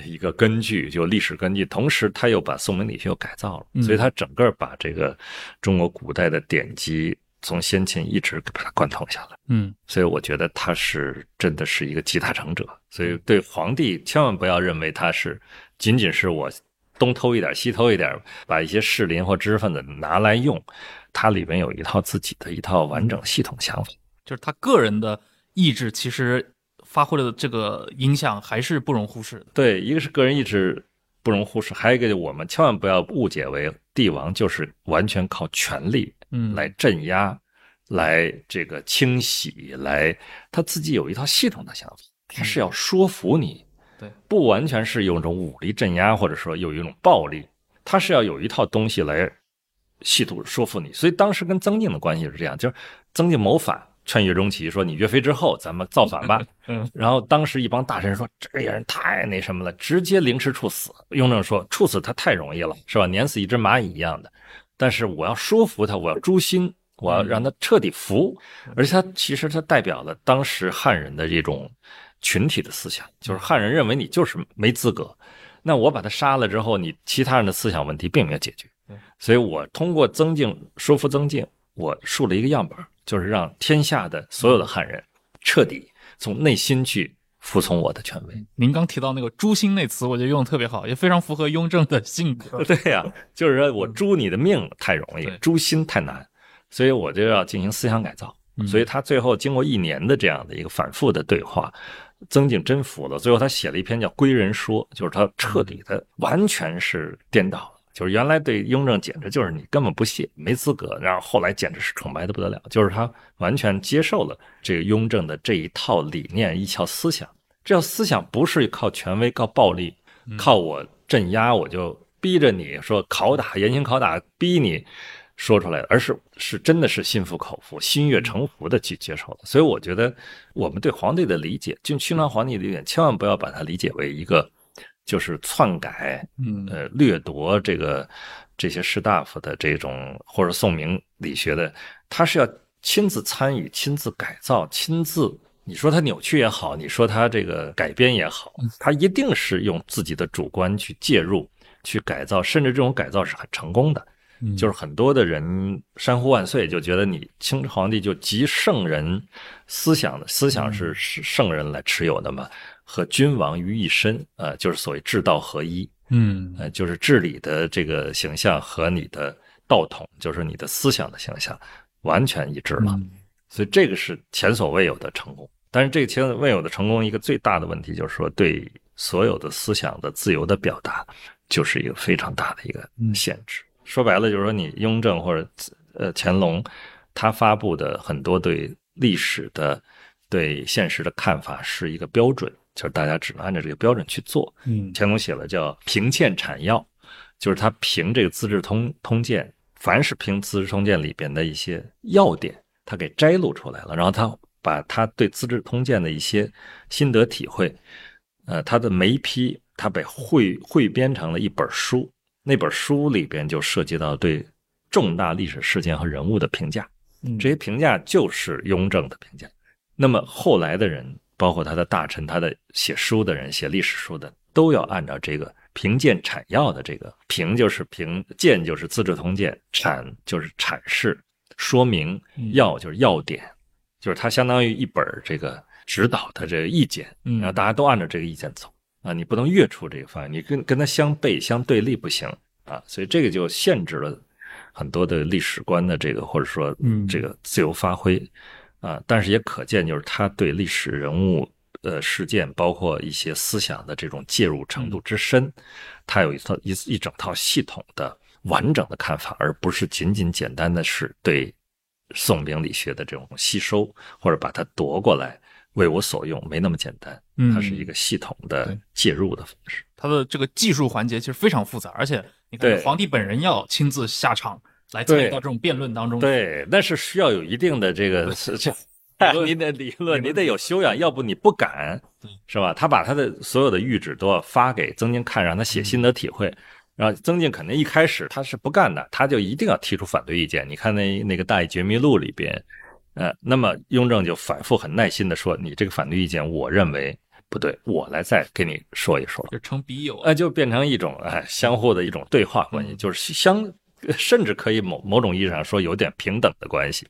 一个根据，就历史根据。同时，他又把宋明理学又改造了，所以他整个把这个中国古代的典籍从先秦一直把它贯通下来。嗯，所以我觉得他是真的是一个集大成者。所以对皇帝千万不要认为他是。仅仅是我东偷一点西偷一点，把一些士林或知识分子拿来用，它里边有一套自己的一套完整系统想法，就是他个人的意志，其实发挥的这个影响还是不容忽视的。对，一个是个人意志不容忽视，还有一个我们千万不要误解为帝王就是完全靠权力嗯来镇压，来这个清洗，来他自己有一套系统的想法，他是要说服你。对，不完全是用一种武力镇压，或者说有一种暴力，他是要有一套东西来系统说服你。所以当时跟曾静的关系是这样，就是曾静谋反，劝岳钟琪说：“你岳飞之后，咱们造反吧。”嗯，然后当时一帮大臣说：“这个人太那什么了，直接凌迟处死。”雍正说：“处死他太容易了，是吧？碾死一只蚂蚁一样的。但是我要说服他，我要诛心，我要让他彻底服。而且他其实他代表了当时汉人的这种。”群体的思想就是汉人认为你就是没资格，那我把他杀了之后，你其他人的思想问题并没有解决，所以我通过曾静说服曾静，我树了一个样本，就是让天下的所有的汉人彻底从内心去服从我的权威。您刚提到那个“诛心”那词，我觉得用的特别好，也非常符合雍正的性格。对呀，就是说我诛你的命太容易，诛心太难，所以我就要进行思想改造。所以他最后经过一年的这样的一个反复的对话。曾静真服了，最后他写了一篇叫《归人说》，就是他彻底的完全是颠倒了，就是原来对雍正简直就是你根本不屑，没资格，然后后来简直是崇拜的不得了，就是他完全接受了这个雍正的这一套理念、一套思想。这套思想不是靠权威、靠暴力、靠我镇压，我就逼着你说拷打、严刑拷打，逼你。说出来的，而是是真的是心服口服、心悦诚服的去接受的。所以我觉得，我们对皇帝的理解，就清朝皇帝的理解，千万不要把它理解为一个就是篡改、嗯呃掠夺这个这些士大夫的这种或者宋明理学的，他是要亲自参与、亲自改造、亲自你说他扭曲也好，你说他这个改编也好，他一定是用自己的主观去介入、去改造，甚至这种改造是很成功的。就是很多的人山呼万岁，就觉得你清皇帝就集圣人思想的思想是是圣人来持有的嘛，和君王于一身，呃，就是所谓治道合一，嗯，呃，就是治理的这个形象和你的道统，就是你的思想的形象完全一致了，所以这个是前所未有的成功。但是这个前所未有的成功，一个最大的问题就是说，对所有的思想的自由的表达，就是一个非常大的一个限制。说白了就是说，你雍正或者呃乾隆，他发布的很多对历史的、对现实的看法是一个标准，就是大家只能按照这个标准去做。嗯，乾隆写了叫“评欠产要”，就是他凭这个《资治通通鉴》，凡是凭《资治通鉴》里边的一些要点，他给摘录出来了，然后他把他对《资治通鉴》的一些心得体会，呃，他的每一批。他被汇汇编成了一本书，那本书里边就涉及到对重大历史事件和人物的评价，嗯这些评价就是雍正的评价。那么后来的人，包括他的大臣、他的写书的人、写历史书的，都要按照这个评鉴阐要的这个评就是评，鉴就是《资治通鉴》，阐就是阐释、说明，嗯要就是要点，就是它相当于一本这个指导的这个意见，嗯然后大家都按照这个意见走啊，你不能越出这个范围，你跟跟它相悖、相对立不行啊，所以这个就限制了很多的历史观的这个或者说嗯这个自由发挥啊，但是也可见就是他对历史人物。呃，事件包括一些思想的这种介入程度之深，他有一套一一整套系统的完整的看法，而不是仅仅简单的是对宋明理学的这种吸收或者把它夺过来为我所用，没那么简单。嗯它是一个系统的介入的方式。它的这个技术环节其实非常复杂，而且你看皇帝本人要亲自下场来参与到这种辩论当中，对，那是需要有一定的这个这。你得理论，你得有修养，要不你不敢，是吧？他把他的所有的谕旨都要发给曾静看，让他写心得体会。然后曾静肯定一开始他是不干的，他就一定要提出反对意见。你看那那个《大义觉迷录》里边，呃，那么雍正就反复很耐心的说：“你这个反对意见，我认为不对，我来再给你说一说。”就成笔友哎。呃，就变成一种哎相互的一种对话关系，嗯就是相甚至可以某某种意义上说有点平等的关系。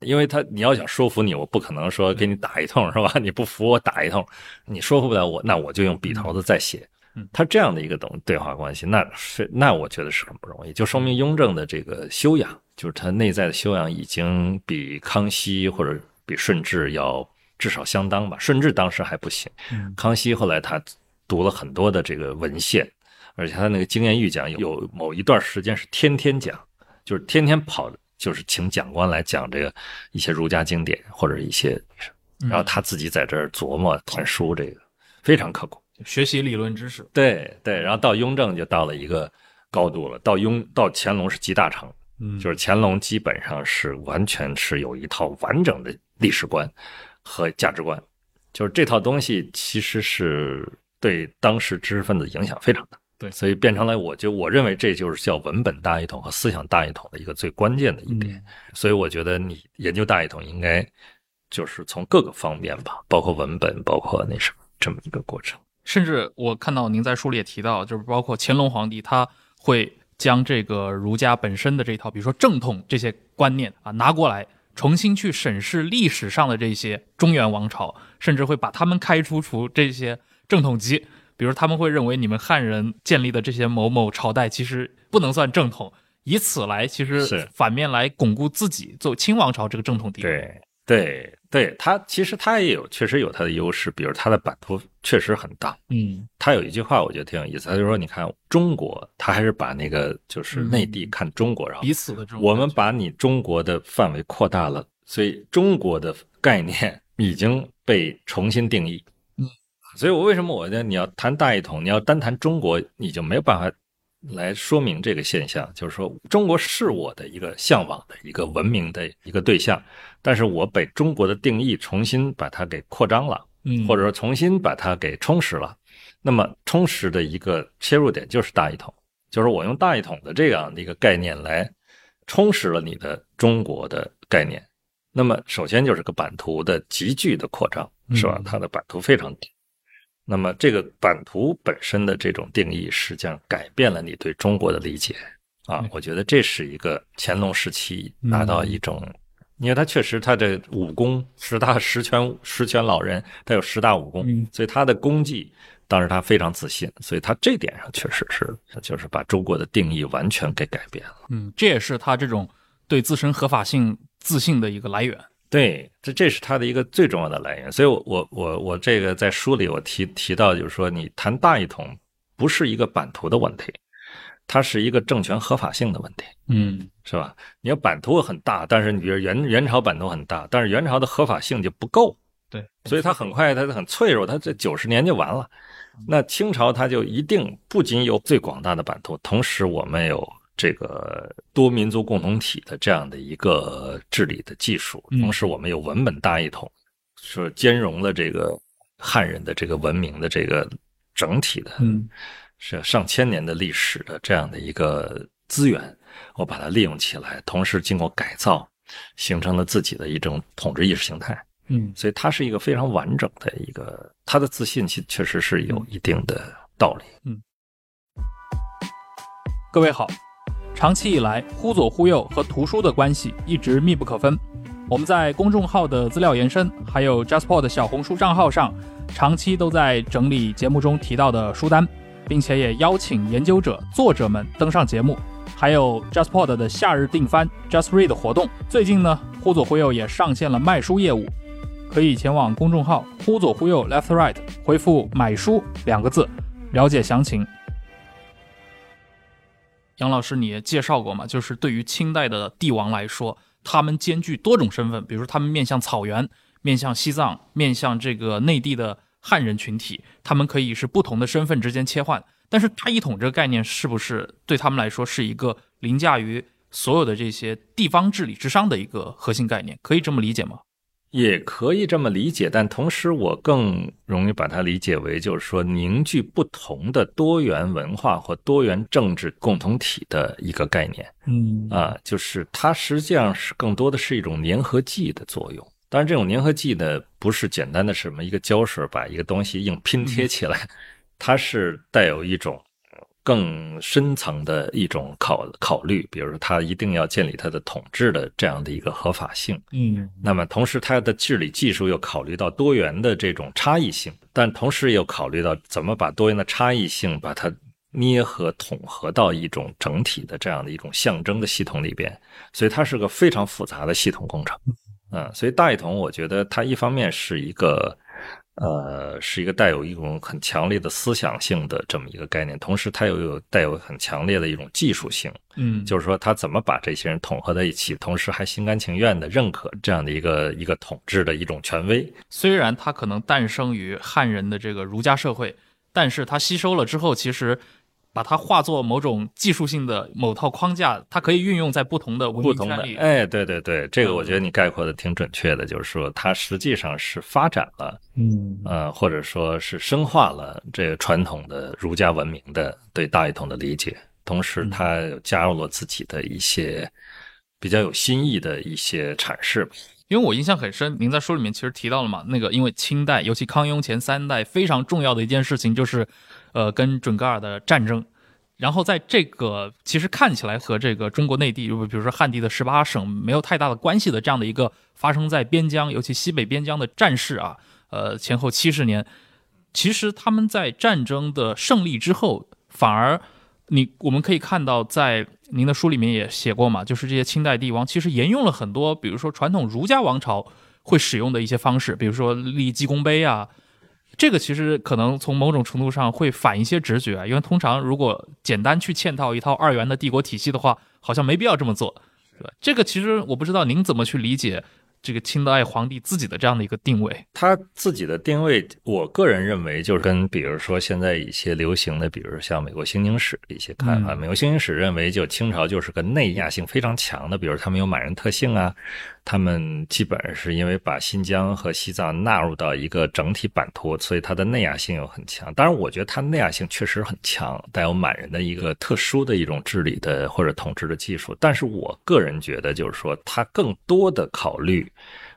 因为他你要想说服你，我不可能说给你打一通是吧？你不服我打一通，你说服不了我，那我就用笔头子再写嗯。他这样的一个等对话关系，那是那我觉得是很不容易，就说明雍正的这个修养，就是他内在的修养已经比康熙或者比顺治要至少相当吧。顺治当时还不行，嗯康熙后来他读了很多的这个文献，而且他那个经验预讲有有某一段时间是天天讲，就是天天跑，就是请讲官来讲这个一些儒家经典或者一些，嗯然后他自己在这儿琢磨看书，这个非常刻苦。学习理论知识，对对，然后到雍正就到了一个高度了，到雍到乾隆是集大成，嗯就是乾隆基本上是完全是有一套完整的历史观和价值观，就是这套东西其实是对当时知识分子影响非常大。对所以变成了，我就我认为这就是叫文本大一统和思想大一统的一个最关键的一点。所以我觉得你研究大一统应该就是从各个方面吧，包括文本，包括那什么这么一个过程。甚至我看到您在书里也提到，就是包括乾隆皇帝，他会将这个儒家本身的这一套，比如说正统这些观念啊拿过来，重新去审视历史上的这些中原王朝，甚至会把他们开除出这些正统籍。比如他们会认为你们汉人建立的这些某某朝代其实不能算正统，以此来其实反面来巩固自己做清王朝这个正统地位。对对对，它其实它也有确实有它的优势，比如它的版图确实很大。嗯他有一句话我觉得挺有意思，他就说：“你看中国，他还是把那个就是内地看中国，然后彼此的我们把你中国的范围扩大了，所以中国的概念 已经被重新定义。嗯，所以我为什么我觉得你要谈大一统，你要单谈中国，你就没有办法来说明这个现象，就是说中国是我的一个向往的一个文明的一个对象，但是我把中国的定义重新把它给扩张了。”嗯或者说重新把它给充实了。那么充实的一个切入点就是大一统，就是我用大一统的这样的一个概念来充实了你的中国的概念。那么首先就是个版图的急剧的扩张，是吧嗯？它的版图非常大。那么这个版图本身的这种定义，实际上改变了你对中国的理解啊嗯。我觉得这是一个乾隆时期达到一种因为他确实他的武功十大十全十全老人，他有十大武功，嗯所以他的功绩当时他非常自信，所以他这点上确实是就是把中国的定义完全给改变了。嗯，这也是他这种对自身合法性自信的一个来源。对，这这是他的一个最重要的来源。所以我，我我我这个在书里我提提到，就是说，你谈大一统不是一个版图的问题，它是一个政权合法性的问题。嗯是吧？你要版图很大，但是你比如元元朝版图很大，但是元朝的合法性就不够，对，所以它很快它很脆弱，它这九十年就完了。那清朝它就一定不仅有最广大的版图，同时我们有这个多民族共同体的这样的一个治理的技术，嗯同时我们有文本大一统，是兼容了这个汉人的这个文明的这个整体的，嗯是上千年的历史的这样的一个资源，我把它利用起来，同时经过改造，形成了自己的一种统治意识形态。嗯所以它是一个非常完整的一个，他的自信其确实是有一定的道理。嗯各位好，长期以来，忽左忽右和图书的关系一直密不可分。我们在公众号的资料延伸，还有 JustPod 的小红书账号上，长期都在整理节目中提到的书单，并且也邀请研究者、作者们登上节目。还有 JustPod 的夏日订番 Just Read 活动，最近呢，忽左忽右也上线了卖书业务，可以前往公众号“忽左忽右 Left Right” 回复“买书”两个字，了解详情。杨老师，你也介绍过嘛？就是对于清代的帝王来说，他们兼具多种身份，比如说他们面向草原、面向西藏、面向这个内地的汉人群体，他们可以是不同的身份之间切换。但是大一统这个概念是不是对他们来说是一个凌驾于所有的这些地方治理之上的一个核心概念？可以这么理解吗？也可以这么理解，但同时我更容易把它理解为，就是说凝聚不同的多元文化或多元政治共同体的一个概念。嗯。啊，就是它实际上是更多的是一种粘合剂的作用。当然，这种粘合剂呢，不是简单的什么一个胶水把一个东西硬拼贴起来，它是带有一种更深层的一种考考虑，比如说它一定要建立它的统治的这样的一个合法性。嗯那么同时，它的治理技术又考虑到多元的这种差异性，但同时又考虑到怎么把多元的差异性把它捏合统合到一种整体的这样的一种象征的系统里边，所以它是个非常复杂的系统工程。嗯，所以大一统，我觉得它一方面是一个。呃，是一个带有一种很强烈的思想性的这么一个概念，同时它又有带有很强烈的一种技术性，嗯，就是说他怎么把这些人统合在一起，同时还心甘情愿的认可这样的一个一个统治的一种权威。虽然它可能诞生于汉人的这个儒家社会，但是它吸收了之后，其实把它化作某种技术性的某套框架，它可以运用在不同的文明。哎，对对对，这个我觉得你概括的挺准确的，就是说它实际上是发展了，嗯呃，或者说是深化了这个传统的儒家文明的对大一统的理解，同时它加入了自己的一些比较有新意的一些阐释吧。因为我印象很深，您在书里面其实提到了嘛，那个因为清代，尤其康雍前三代非常重要的一件事情就是，呃，跟准噶尔的战争。然后在这个其实看起来和这个中国内地，比如说汉地的十八省没有太大的关系的这样的一个发生在边疆，尤其西北边疆的战事啊，呃，前后七十年，其实他们在战争的胜利之后，反而你我们可以看到，在您的书里面也写过嘛，就是这些清代帝王其实沿用了很多，比如说传统儒家王朝会使用的一些方式，比如说立鸡公碑啊。这个其实可能从某种程度上会反一些直觉啊，因为通常如果简单去嵌套一套二元的帝国体系的话，好像没必要这么做，对？这个其实我不知道您怎么去理解这个清代皇帝自己的这样的一个定位。他自己的定位，我个人认为就是跟比如说现在一些流行的，比如像美国新经史的一些看法。嗯美国新经史认为，就清朝就是个内亚性非常强的，比如他们有满人特性啊，他们基本上是因为把新疆和西藏纳入到一个整体版图，所以它的内亚性又很强。当然，我觉得它内亚性确实很强，带有满人的一个特殊的一种治理的或者统治的技术。但是我个人觉得，就是说它更多的考虑。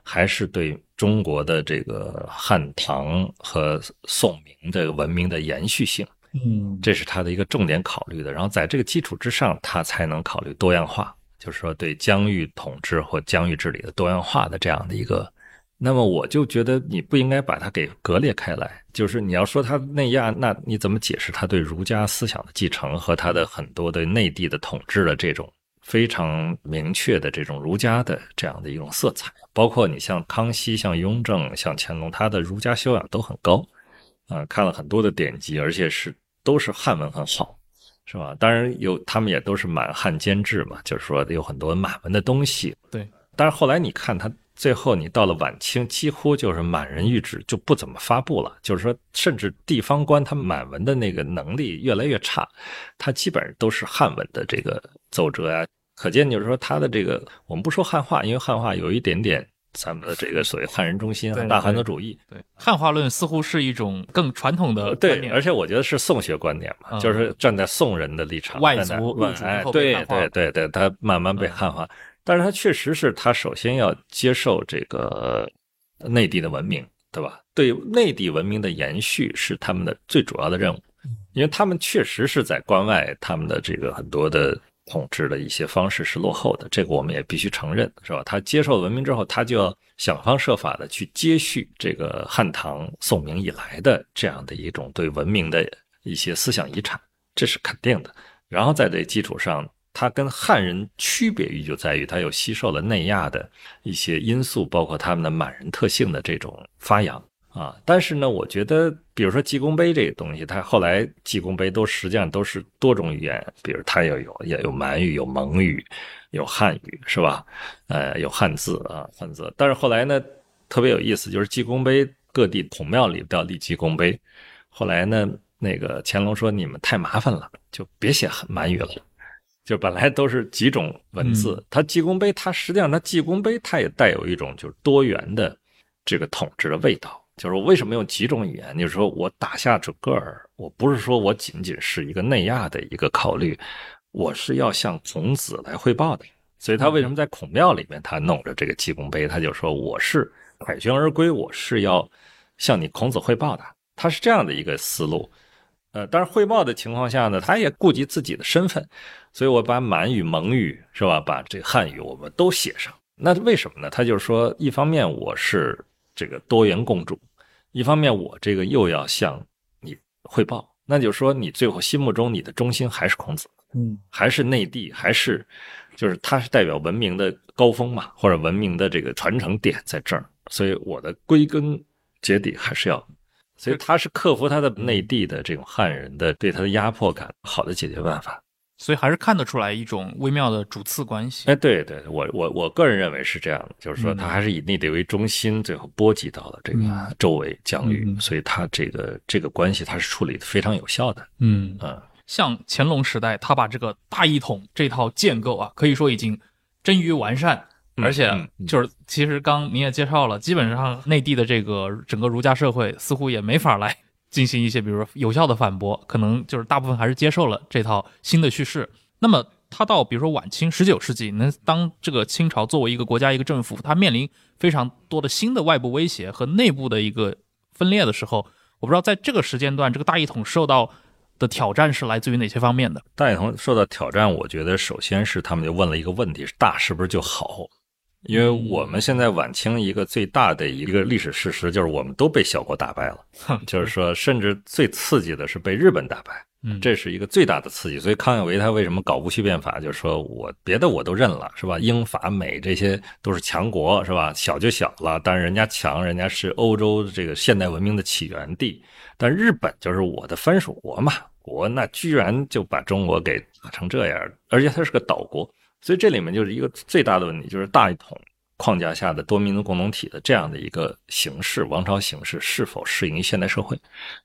还是对中国的这个汉唐和宋明这个文明的延续性，嗯这是他的一个重点考虑的。然后在这个基础之上，他才能考虑多样化，就是说对疆域统治或疆域治理的多样化的这样的一个。那么我就觉得你不应该把它给割裂开来，就是你要说它内亚，那你怎么解释他对儒家思想的继承和他的很多对内地的统治的这种非常明确的这种儒家的这样的一种色彩？包括你像康熙、像雍正、像乾隆，他的儒家修养都很高，啊、看了很多的典籍，而且是都是汉文很好，是吧？当然有他们也都是满汉兼治嘛，就是说有很多满文的东西。对，但是后来你看他最后你到了晚清，几乎就是满人谕旨就不怎么发布了，就是说甚至地方官他满文的那个能力越来越差，他基本上都是汉文的这个奏折呀、可见就是说他的这个，我们不说汉化，因为汉化有一点点咱们的这个所谓汉人中心对和大汉族主义。对，汉化论似乎是一种更传统的对，而且我觉得是宋学观点嘛，嗯就是站在宋人的立场，外在族外哎入主后被对对对对，他慢慢被嗯汉化，但是他确实是他首先要接受这个呃内地的文明，对吧？对内地文明的延续是他们的最主要的任务，因为他们确实是在关外，他们的这个很多的统治的一些方式是落后的，这个我们也必须承认，是吧？他接受文明之后，他就要想方设法的去接续这个汉唐宋明以来的这样的一种对文明的一些思想遗产，这是肯定的。然后在这基础上，他跟汉人区别于就在于他又吸收了内亚的一些因素，包括他们的满人特性的这种发扬啊。但是呢，我觉得，比如说济公碑这个东西，它后来济公碑都实际上都是多种语言，比如它要有也有满语、有蒙语、有汉语，是吧？呃，有汉字啊，汉字。但是后来呢，特别有意思，就是济公碑各地孔庙里都要立济公碑。后来呢，那个乾隆说你们太麻烦了，就别写满语了。就本来都是几种文字，它济公碑，它实际上它济公碑，它也带有一种就是多元的这个统治的味道。就是我为什么用几种语言？就是说我打下整个儿，我不是说我仅仅是一个内亚的一个考虑，我是要向孔子来汇报的。所以他为什么在孔庙里面他弄着这个济公碑，他就说我是凯旋而归，我是要向你孔子汇报的。他是这样的一个思路。呃，但是汇报的情况下呢，他也顾及自己的身份，所以我把满语、蒙语是吧，把这汉语我们都写上。那为什么呢？他就是说，一方面我是这个多元共主，一方面我这个又要向你汇报，那就是说你最后心目中你的中心还是孔子，嗯还是内地，还是就是他是代表文明的高峰嘛，或者文明的这个传承点在这儿，所以我的归根结底还是要。所以他是克服他的内地的这种汉人的对他的压迫感，好的解决办法。所以还是看得出来一种微妙的主次关系。哎，对对，我我我个人认为是这样的，就是说嗯他还是以内地为中心，最后波及到了这个嗯周围疆域，嗯所以他这个这个关系他是处理的非常有效的。嗯，嗯，像乾隆时代，他把这个大一统这套建构啊，可以说已经臻于完善。嗯而且就是，其实刚您也介绍了，基本上内地的这个整个儒家社会似乎也没法来进行一些，比如说有效的反驳，可能就是大部分还是接受了这套新的叙事。那么，他到比如说晚清十九世纪，能当这个清朝作为一个国家一个政府，它面临非常多的新的外部威胁和内部的一个分裂的时候，我不知道在这个时间段，这个大一统受到的挑战是来自于哪些方面的？大一统受到挑战，我觉得首先是他们就问了一个问题：是大是不是就好？因为我们现在晚清一个最大的一个历史事实就是我们都被小国打败了，就是说，甚至最刺激的是被日本打败。嗯，这是一个最大的刺激。所以康有为他为什么搞戊戌变法，就是说我别的我都认了，是吧？英法美这些都是强国，是吧？小就小了，但是人家强，人家是欧洲这个现代文明的起源地。但日本就是我的藩属国嘛，国那居然就把中国给打成这样，而且它是个岛国，所以这里面就是一个最大的问题，就是大一统框架下的多民族共同体的这样的一个形式，王朝形式是否适应于现代社会，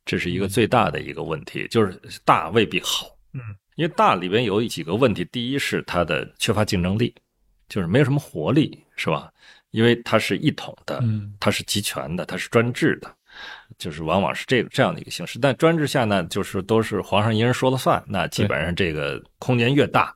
这是一个最大的一个问题，就是大未必好。嗯，因为大里边有几个问题，第一是它的缺乏竞争力，就是没有什么活力，是吧？因为它是一统的，嗯它是集权的，它是专制的，就是往往是这个这样的一个形式。但专制下呢，就是都是皇上一人说了算，那基本上这个空间越大，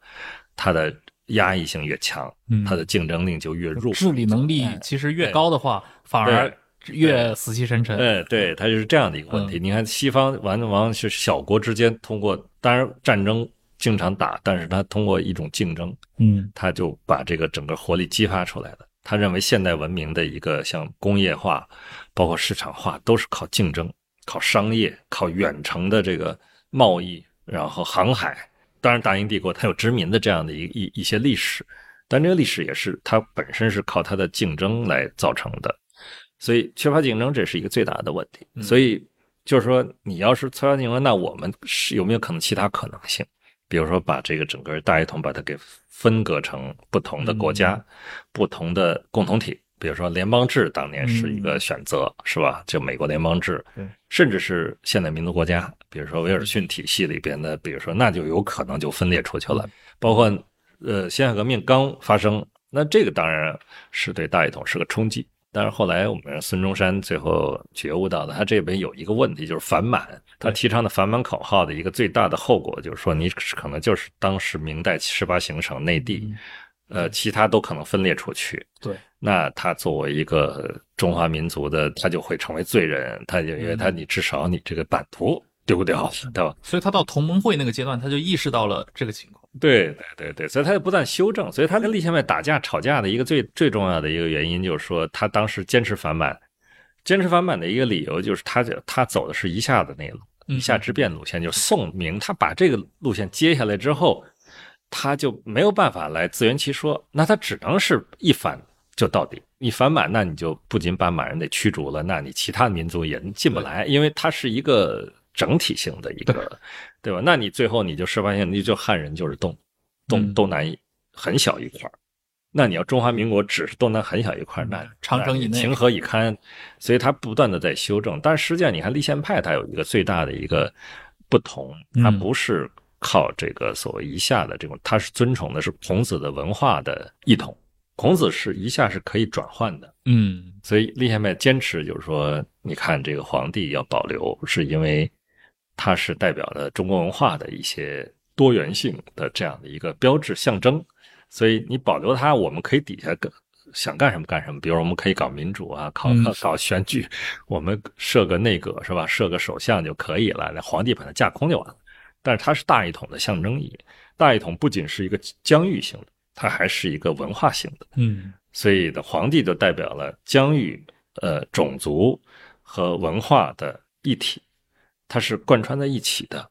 它的压抑性越强，嗯它的竞争力就越弱。治理能力哎其实越高的话，反而越死气沉沉。哎，对，它就是这样的一个问题。你看西方完往往是小国之间通过，当然战争经常打，但是它通过一种竞争，嗯他就把这个整个活力激发出来了。他认为现代文明的一个像工业化，包括市场化，都是靠竞争、靠商业、靠远程的这个贸易，然后航海。当然，大英帝国它有殖民的这样的一一一些历史，但这个历史也是它本身是靠它的竞争来造成的，所以缺乏竞争这是一个最大的问题。嗯所以就是说，你要是缺乏竞争，那我们是有没有可能其他可能性？比如说把这个整个大一统把它给分割成不同的国家、不同的共同体。比如说联邦制当年是一个选择，是吧？就美国联邦制，对，甚至是现代民族国家，比如说威尔逊体系里边的，比如说那就有可能就分裂出去了。包括呃，辛亥革命刚发生，那这个当然是对大一统是个冲击。但是后来我们孙中山最后觉悟到了，他这边有一个问题，就是反满。他提倡的反满口号的一个最大的后果，就是说你可能就是当时明代十八行省内地，呃，其他都可能分裂出去。对，那他作为一个中华民族的，他就会成为罪人。他就因为他你至少你这个版图丢掉了，对吧？所以他到同盟会那个阶段，他就意识到了这个情况。对对对对，所以他就不断修正。所以他跟立宪派打架吵架的一个最最重要的一个原因，就是说他当时坚持反满，坚持反满的一个理由就是他就他走的是一下子那路，一下之变路线，就是宋明他把这个路线接下来之后，他就没有办法来自圆其说，那他只能是一反就到底。你反满，那你就不仅把满人得驱逐了，那你其他民族也进不来，因为它是一个整体性的一个。对吧？那你最后你就十八线，你就汉人就是东东东南很小一块那你要中华民国只是东南很小一块那长城以内情何以堪？所以他不断的在修正。但是实际上，你看立宪派，它有一个最大的一个不同，它不是靠这个所谓一下的这种，它是尊崇的是孔子的文化的一统。孔子是一下是可以转换的，嗯，所以立宪派坚持就是说，你看这个皇帝要保留，是因为。它是代表了中国文化的一些多元性的这样的一个标志象征，所以你保留它，我们可以底下干想干什么干什么。比如我们可以搞民主啊，搞搞选举，我们设个内阁是吧？设个首相就可以了，那皇帝把它架空就完了。但是它是大一统的象征意义，大一统不仅是一个疆域性的，它还是一个文化性的。嗯，所以的皇帝就代表了疆域、呃种族和文化的一体。它是贯穿在一起的，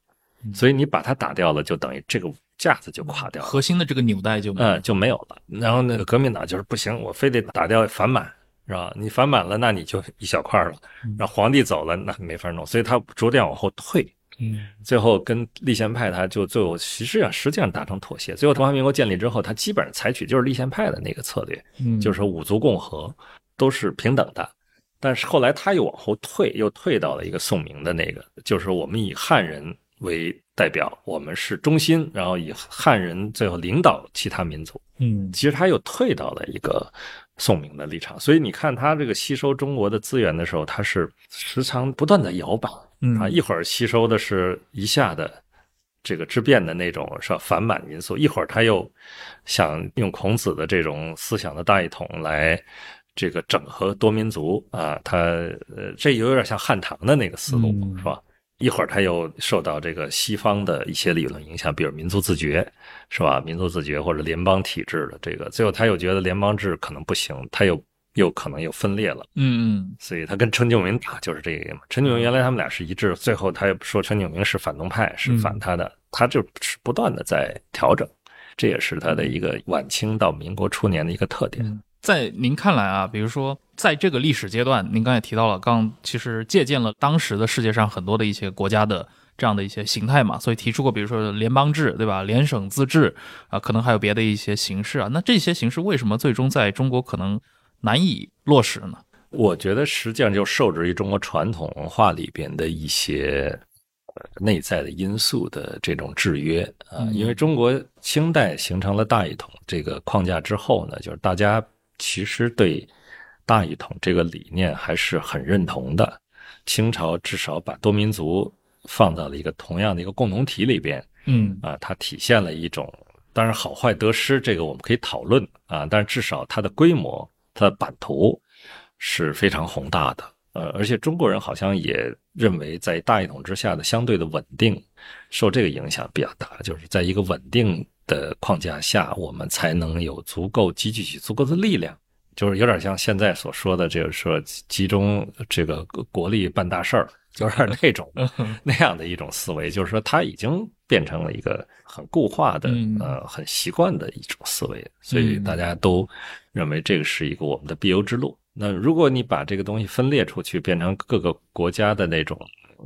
所以你把它打掉了，就等于这个架子就垮掉了，核心的这个纽带就嗯就没有了。然后那个革命党就是不行，我非得打掉反满，是吧？你反满了，那你就一小块了。然后皇帝走了，那没法弄，所以他逐渐往后退。嗯，最后跟立宪派他就最后实际上实际上达成妥协。最后中华民国建立之后，他基本上采取就是立宪派的那个策略，就是说五族共和都是平等的。但是后来他又往后退，又退到了一个宋明的那个，就是我们以汉人为代表，我们是中心，然后以汉人最后领导其他民族。嗯，其实他又退到了一个宋明的立场。所以你看他这个吸收中国的资源的时候，他是时常不断的摇摆。嗯啊，一会儿吸收的是一下的这个之变的那种是吧反满因素，一会儿他又想用孔子的这种思想的大一统来。这个整合多民族啊，他呃，这有点像汉唐的那个思路，是吧？一会儿他又受到这个西方的一些理论影响，比如民族自觉，是吧？民族自觉或者联邦体制的这个，最后他又觉得联邦制可能不行，他又又可能又分裂了，嗯嗯，所以他跟陈炯明打就是这个嘛。陈炯明原来他们俩是一致，最后他又说陈炯明是反动派，是反他的，他就是不断的在调整，这也是他的一个晚清到民国初年的一个特点。在您看来啊，比如说在这个历史阶段，您刚才提到了，刚其实借鉴了当时的世界上很多的一些国家的这样的一些形态嘛，所以提出过，比如说联邦制，对吧？联省自治啊，可能还有别的一些形式啊。那这些形式为什么最终在中国可能难以落实呢？我觉得实际上就受制于中国传统文化里边的一些内在的因素的这种制约啊，因为中国清代形成了大一统这个框架之后呢，就是大家。其实对大一统这个理念还是很认同的。清朝至少把多民族放到了一个同样的一个共同体里边，嗯啊，它体现了一种，当然好坏得失这个我们可以讨论啊，但是至少它的规模、它的版图是非常宏大的。呃，而且中国人好像也认为，在大一统之下的相对的稳定，受这个影响比较大，就是在一个稳定。的框架下，我们才能有足够积聚起足够的力量，就是有点像现在所说的，就是说集中这个国力办大事儿，就是那种 那样的一种思维，就是说它已经变成了一个很固化的呃很习惯的一种思维，所以大家都认为这个是一个我们的必由之路。那如果你把这个东西分裂出去，变成各个国家的那种，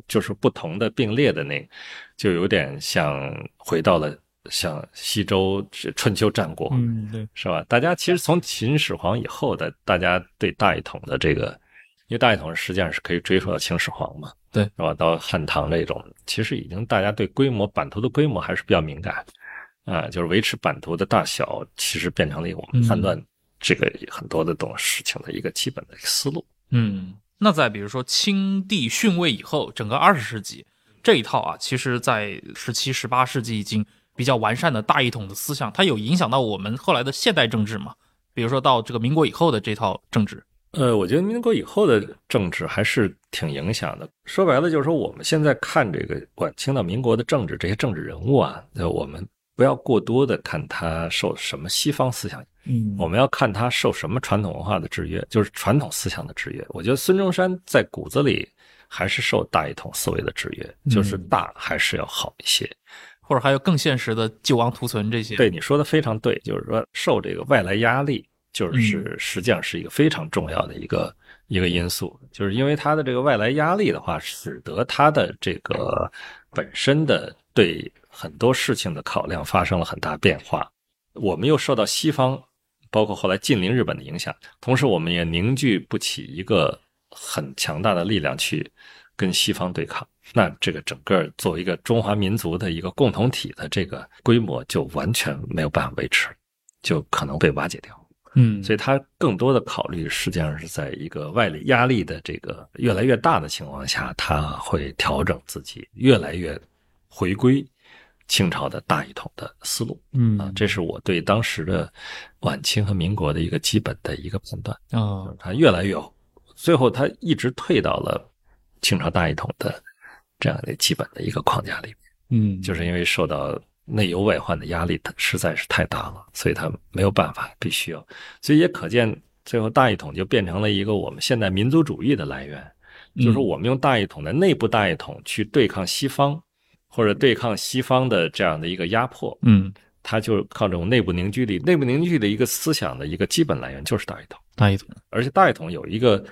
就是不同的并列的那，就有点像回到了。像西周、春秋战国，嗯，对，是吧？大家其实从秦始皇以后的，大家对大一统的这个，因为大一统实际上是可以追溯到秦始皇嘛，对，是吧？到汉唐这种，其实已经大家对规模版图的规模还是比较敏感，啊，就是维持版图的大小，其实变成了我们判断这个很多的东事情的一个基本的思路。嗯，那在比如说清帝逊位以后，整个二十世纪这一套啊，其实在十七、十八世纪已经比较完善的大一统的思想，它有影响到我们后来的现代政治吗？比如说到这个民国以后的这套政治。呃，我觉得民国以后的政治还是挺影响的。说白了，就是说我们现在看这个晚清到民国的政治，这些政治人物啊，那我们不要过多的看他受什么西方思想，嗯我们要看他受什么传统文化的制约，就是传统思想的制约。我觉得孙中山在骨子里还是受大一统思维的制约，就是大还是要好一些。或者还有更现实的救亡图存这些。对你说的非常对，就是说受这个外来压力，就是实际上是一个非常重要的一个一个因素，就是因为它的这个外来压力的话，使得它的这个本身的对很多事情的考量发生了很大变化。我们又受到西方，包括后来近邻日本的影响，同时我们也凝聚不起一个很强大的力量去跟西方对抗。那这个整个作为一个中华民族的一个共同体的这个规模，就完全没有办法维持，就可能被瓦解掉。嗯，所以他更多的考虑实际上是在一个外力压力的这个越来越大的情况下，他会调整自己，越来越回归清朝的大一统的思路嗯啊。这是我对当时的晚清和民国的一个基本的一个判断。啊他越来越，最后他一直退到了清朝大一统的这样的基本的一个框架里面。嗯，就是因为受到内忧外患的压力，它实在是太大了，所以它没有办法，必须要，所以也可见，最后大一统就变成了一个我们现代民族主义的来源，就是说我们用大一统的内部大一统去对抗西方，或者对抗西方的这样的一个压迫，嗯它就靠这种内部凝聚力，内部凝聚的一个思想的一个基本来源就是大一统。大一统。而且大一统有一个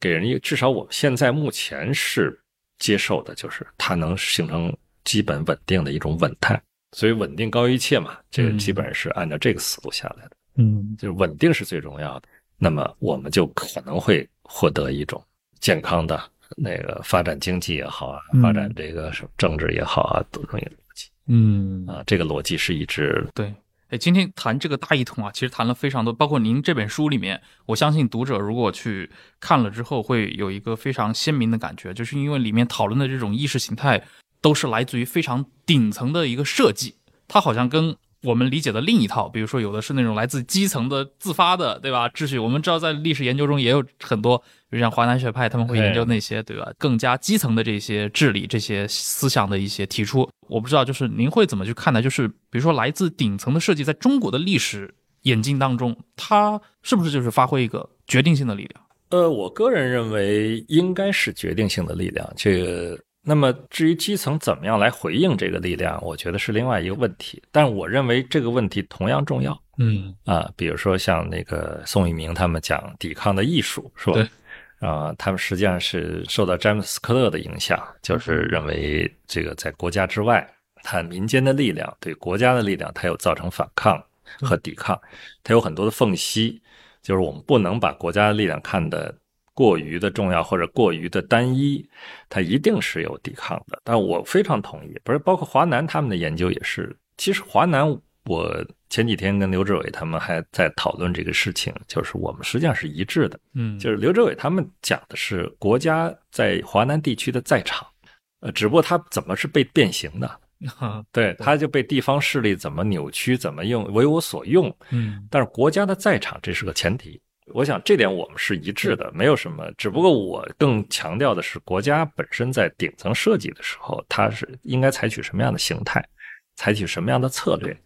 给人一个，至少我们现在目前是接受的，就是它能形成基本稳定的一种稳态，所以稳定高于一切嘛，这个基本上是按照这个思路下来的，嗯。就是稳定是最重要的。那么我们就可能会获得一种健康的那个发展经济也好啊，嗯。发展这个什么政治也好啊，都容易逻辑嗯。啊，这个逻辑是一直对，哎，今天谈这个大一统啊，其实谈了非常多，包括您这本书里面，我相信读者如果去看了之后，会有一个非常鲜明的感觉，就是因为里面讨论的这种意识形态，都是来自于非常顶层的一个设计，它好像跟我们理解的另一套，比如说有的是那种来自基层的自发的，对吧？秩序，我们知道在历史研究中也有很多，比如像华南学派，他们会研究那些，对吧？更加基层的这些治理、这些思想的一些提出。我不知道，就是您会怎么去看待？就是比如说来自顶层的设计，在中国的历史演进当中，它是不是就是发挥一个决定性的力量？呃，我个人认为应该是决定性的力量。这个，那么至于基层怎么样来回应这个力量，我觉得是另外一个问题。但我认为这个问题同样重要嗯啊。比如说像那个宋一鸣他们讲抵抗的艺术，是吧？对。啊，他们实际上是受到詹姆斯·科勒的影响，就是认为这个在国家之外，他民间的力量对国家的力量，它有造成反抗和抵抗，它有很多的缝隙。就是我们不能把国家的力量看得过于的重要或者过于的单一，它一定是有抵抗的。但我非常同意，不是包括华南他们的研究也是。其实华南，我前几天跟刘志伟他们还在讨论这个事情，就是我们实际上是一致的。嗯，就是刘志伟他们讲的是国家在华南地区的在场，呃，只不过它怎么是被变形的，对，他就被地方势力怎么扭曲，怎么用为我所用。嗯但是国家的在场，这是个前提。我想这点我们是一致的，没有什么。只不过我更强调的是，国家本身在顶层设计的时候，它是应该采取什么样的形态，采取什么样的策略。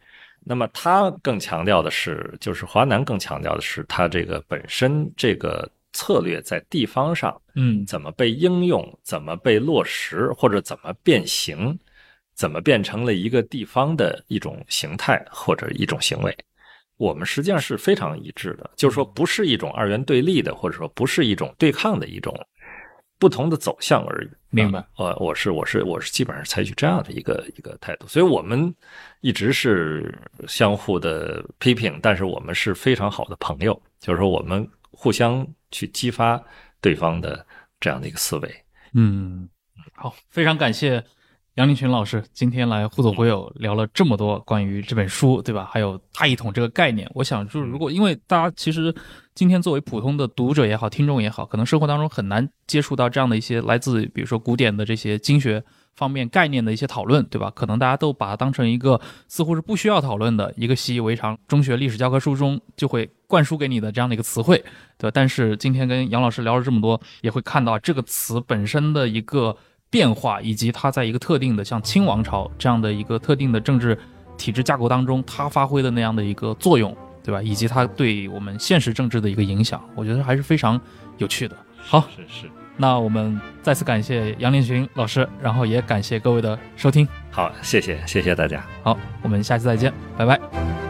那么它更强调的是，就是华南更强调的是，它这个本身这个策略在地方上嗯怎么被应用，怎么被落实，或者怎么变形，怎么变成了一个地方的一种形态或者一种行为。我们实际上是非常一致的，就是说不是一种二元对立的，或者说不是一种对抗的一种不同的走向而已。明白啊呃，我是我是我是基本上采取这样的一个一个态度，所以我们一直是相互的批评，但是我们是非常好的朋友，就是说我们互相去激发对方的这样的一个思维。嗯，好，非常感谢杨立群老师今天来互走会友聊了这么多关于这本书，对吧？还有大一统这个概念，我想就是如果因为大家其实今天作为普通的读者也好，听众也好，可能生活当中很难接触到这样的一些来自比如说古典的这些经学方面概念的一些讨论，对吧？可能大家都把它当成一个似乎是不需要讨论的一个习以为常，中学历史教科书中就会灌输给你的这样的一个词汇，对吧？但是今天跟杨老师聊了这么多，也会看到这个词本身的一个。变化以及它在一个特定的像清王朝这样的一个特定的政治体制架构当中，它发挥的那样的一个作用，对吧？以及它对我们现实政治的一个影响，我觉得还是非常有趣的。好，是是。那我们再次感谢杨连群老师，然后也感谢各位的收听。好，谢谢谢谢大家。好，我们下期再见，拜拜。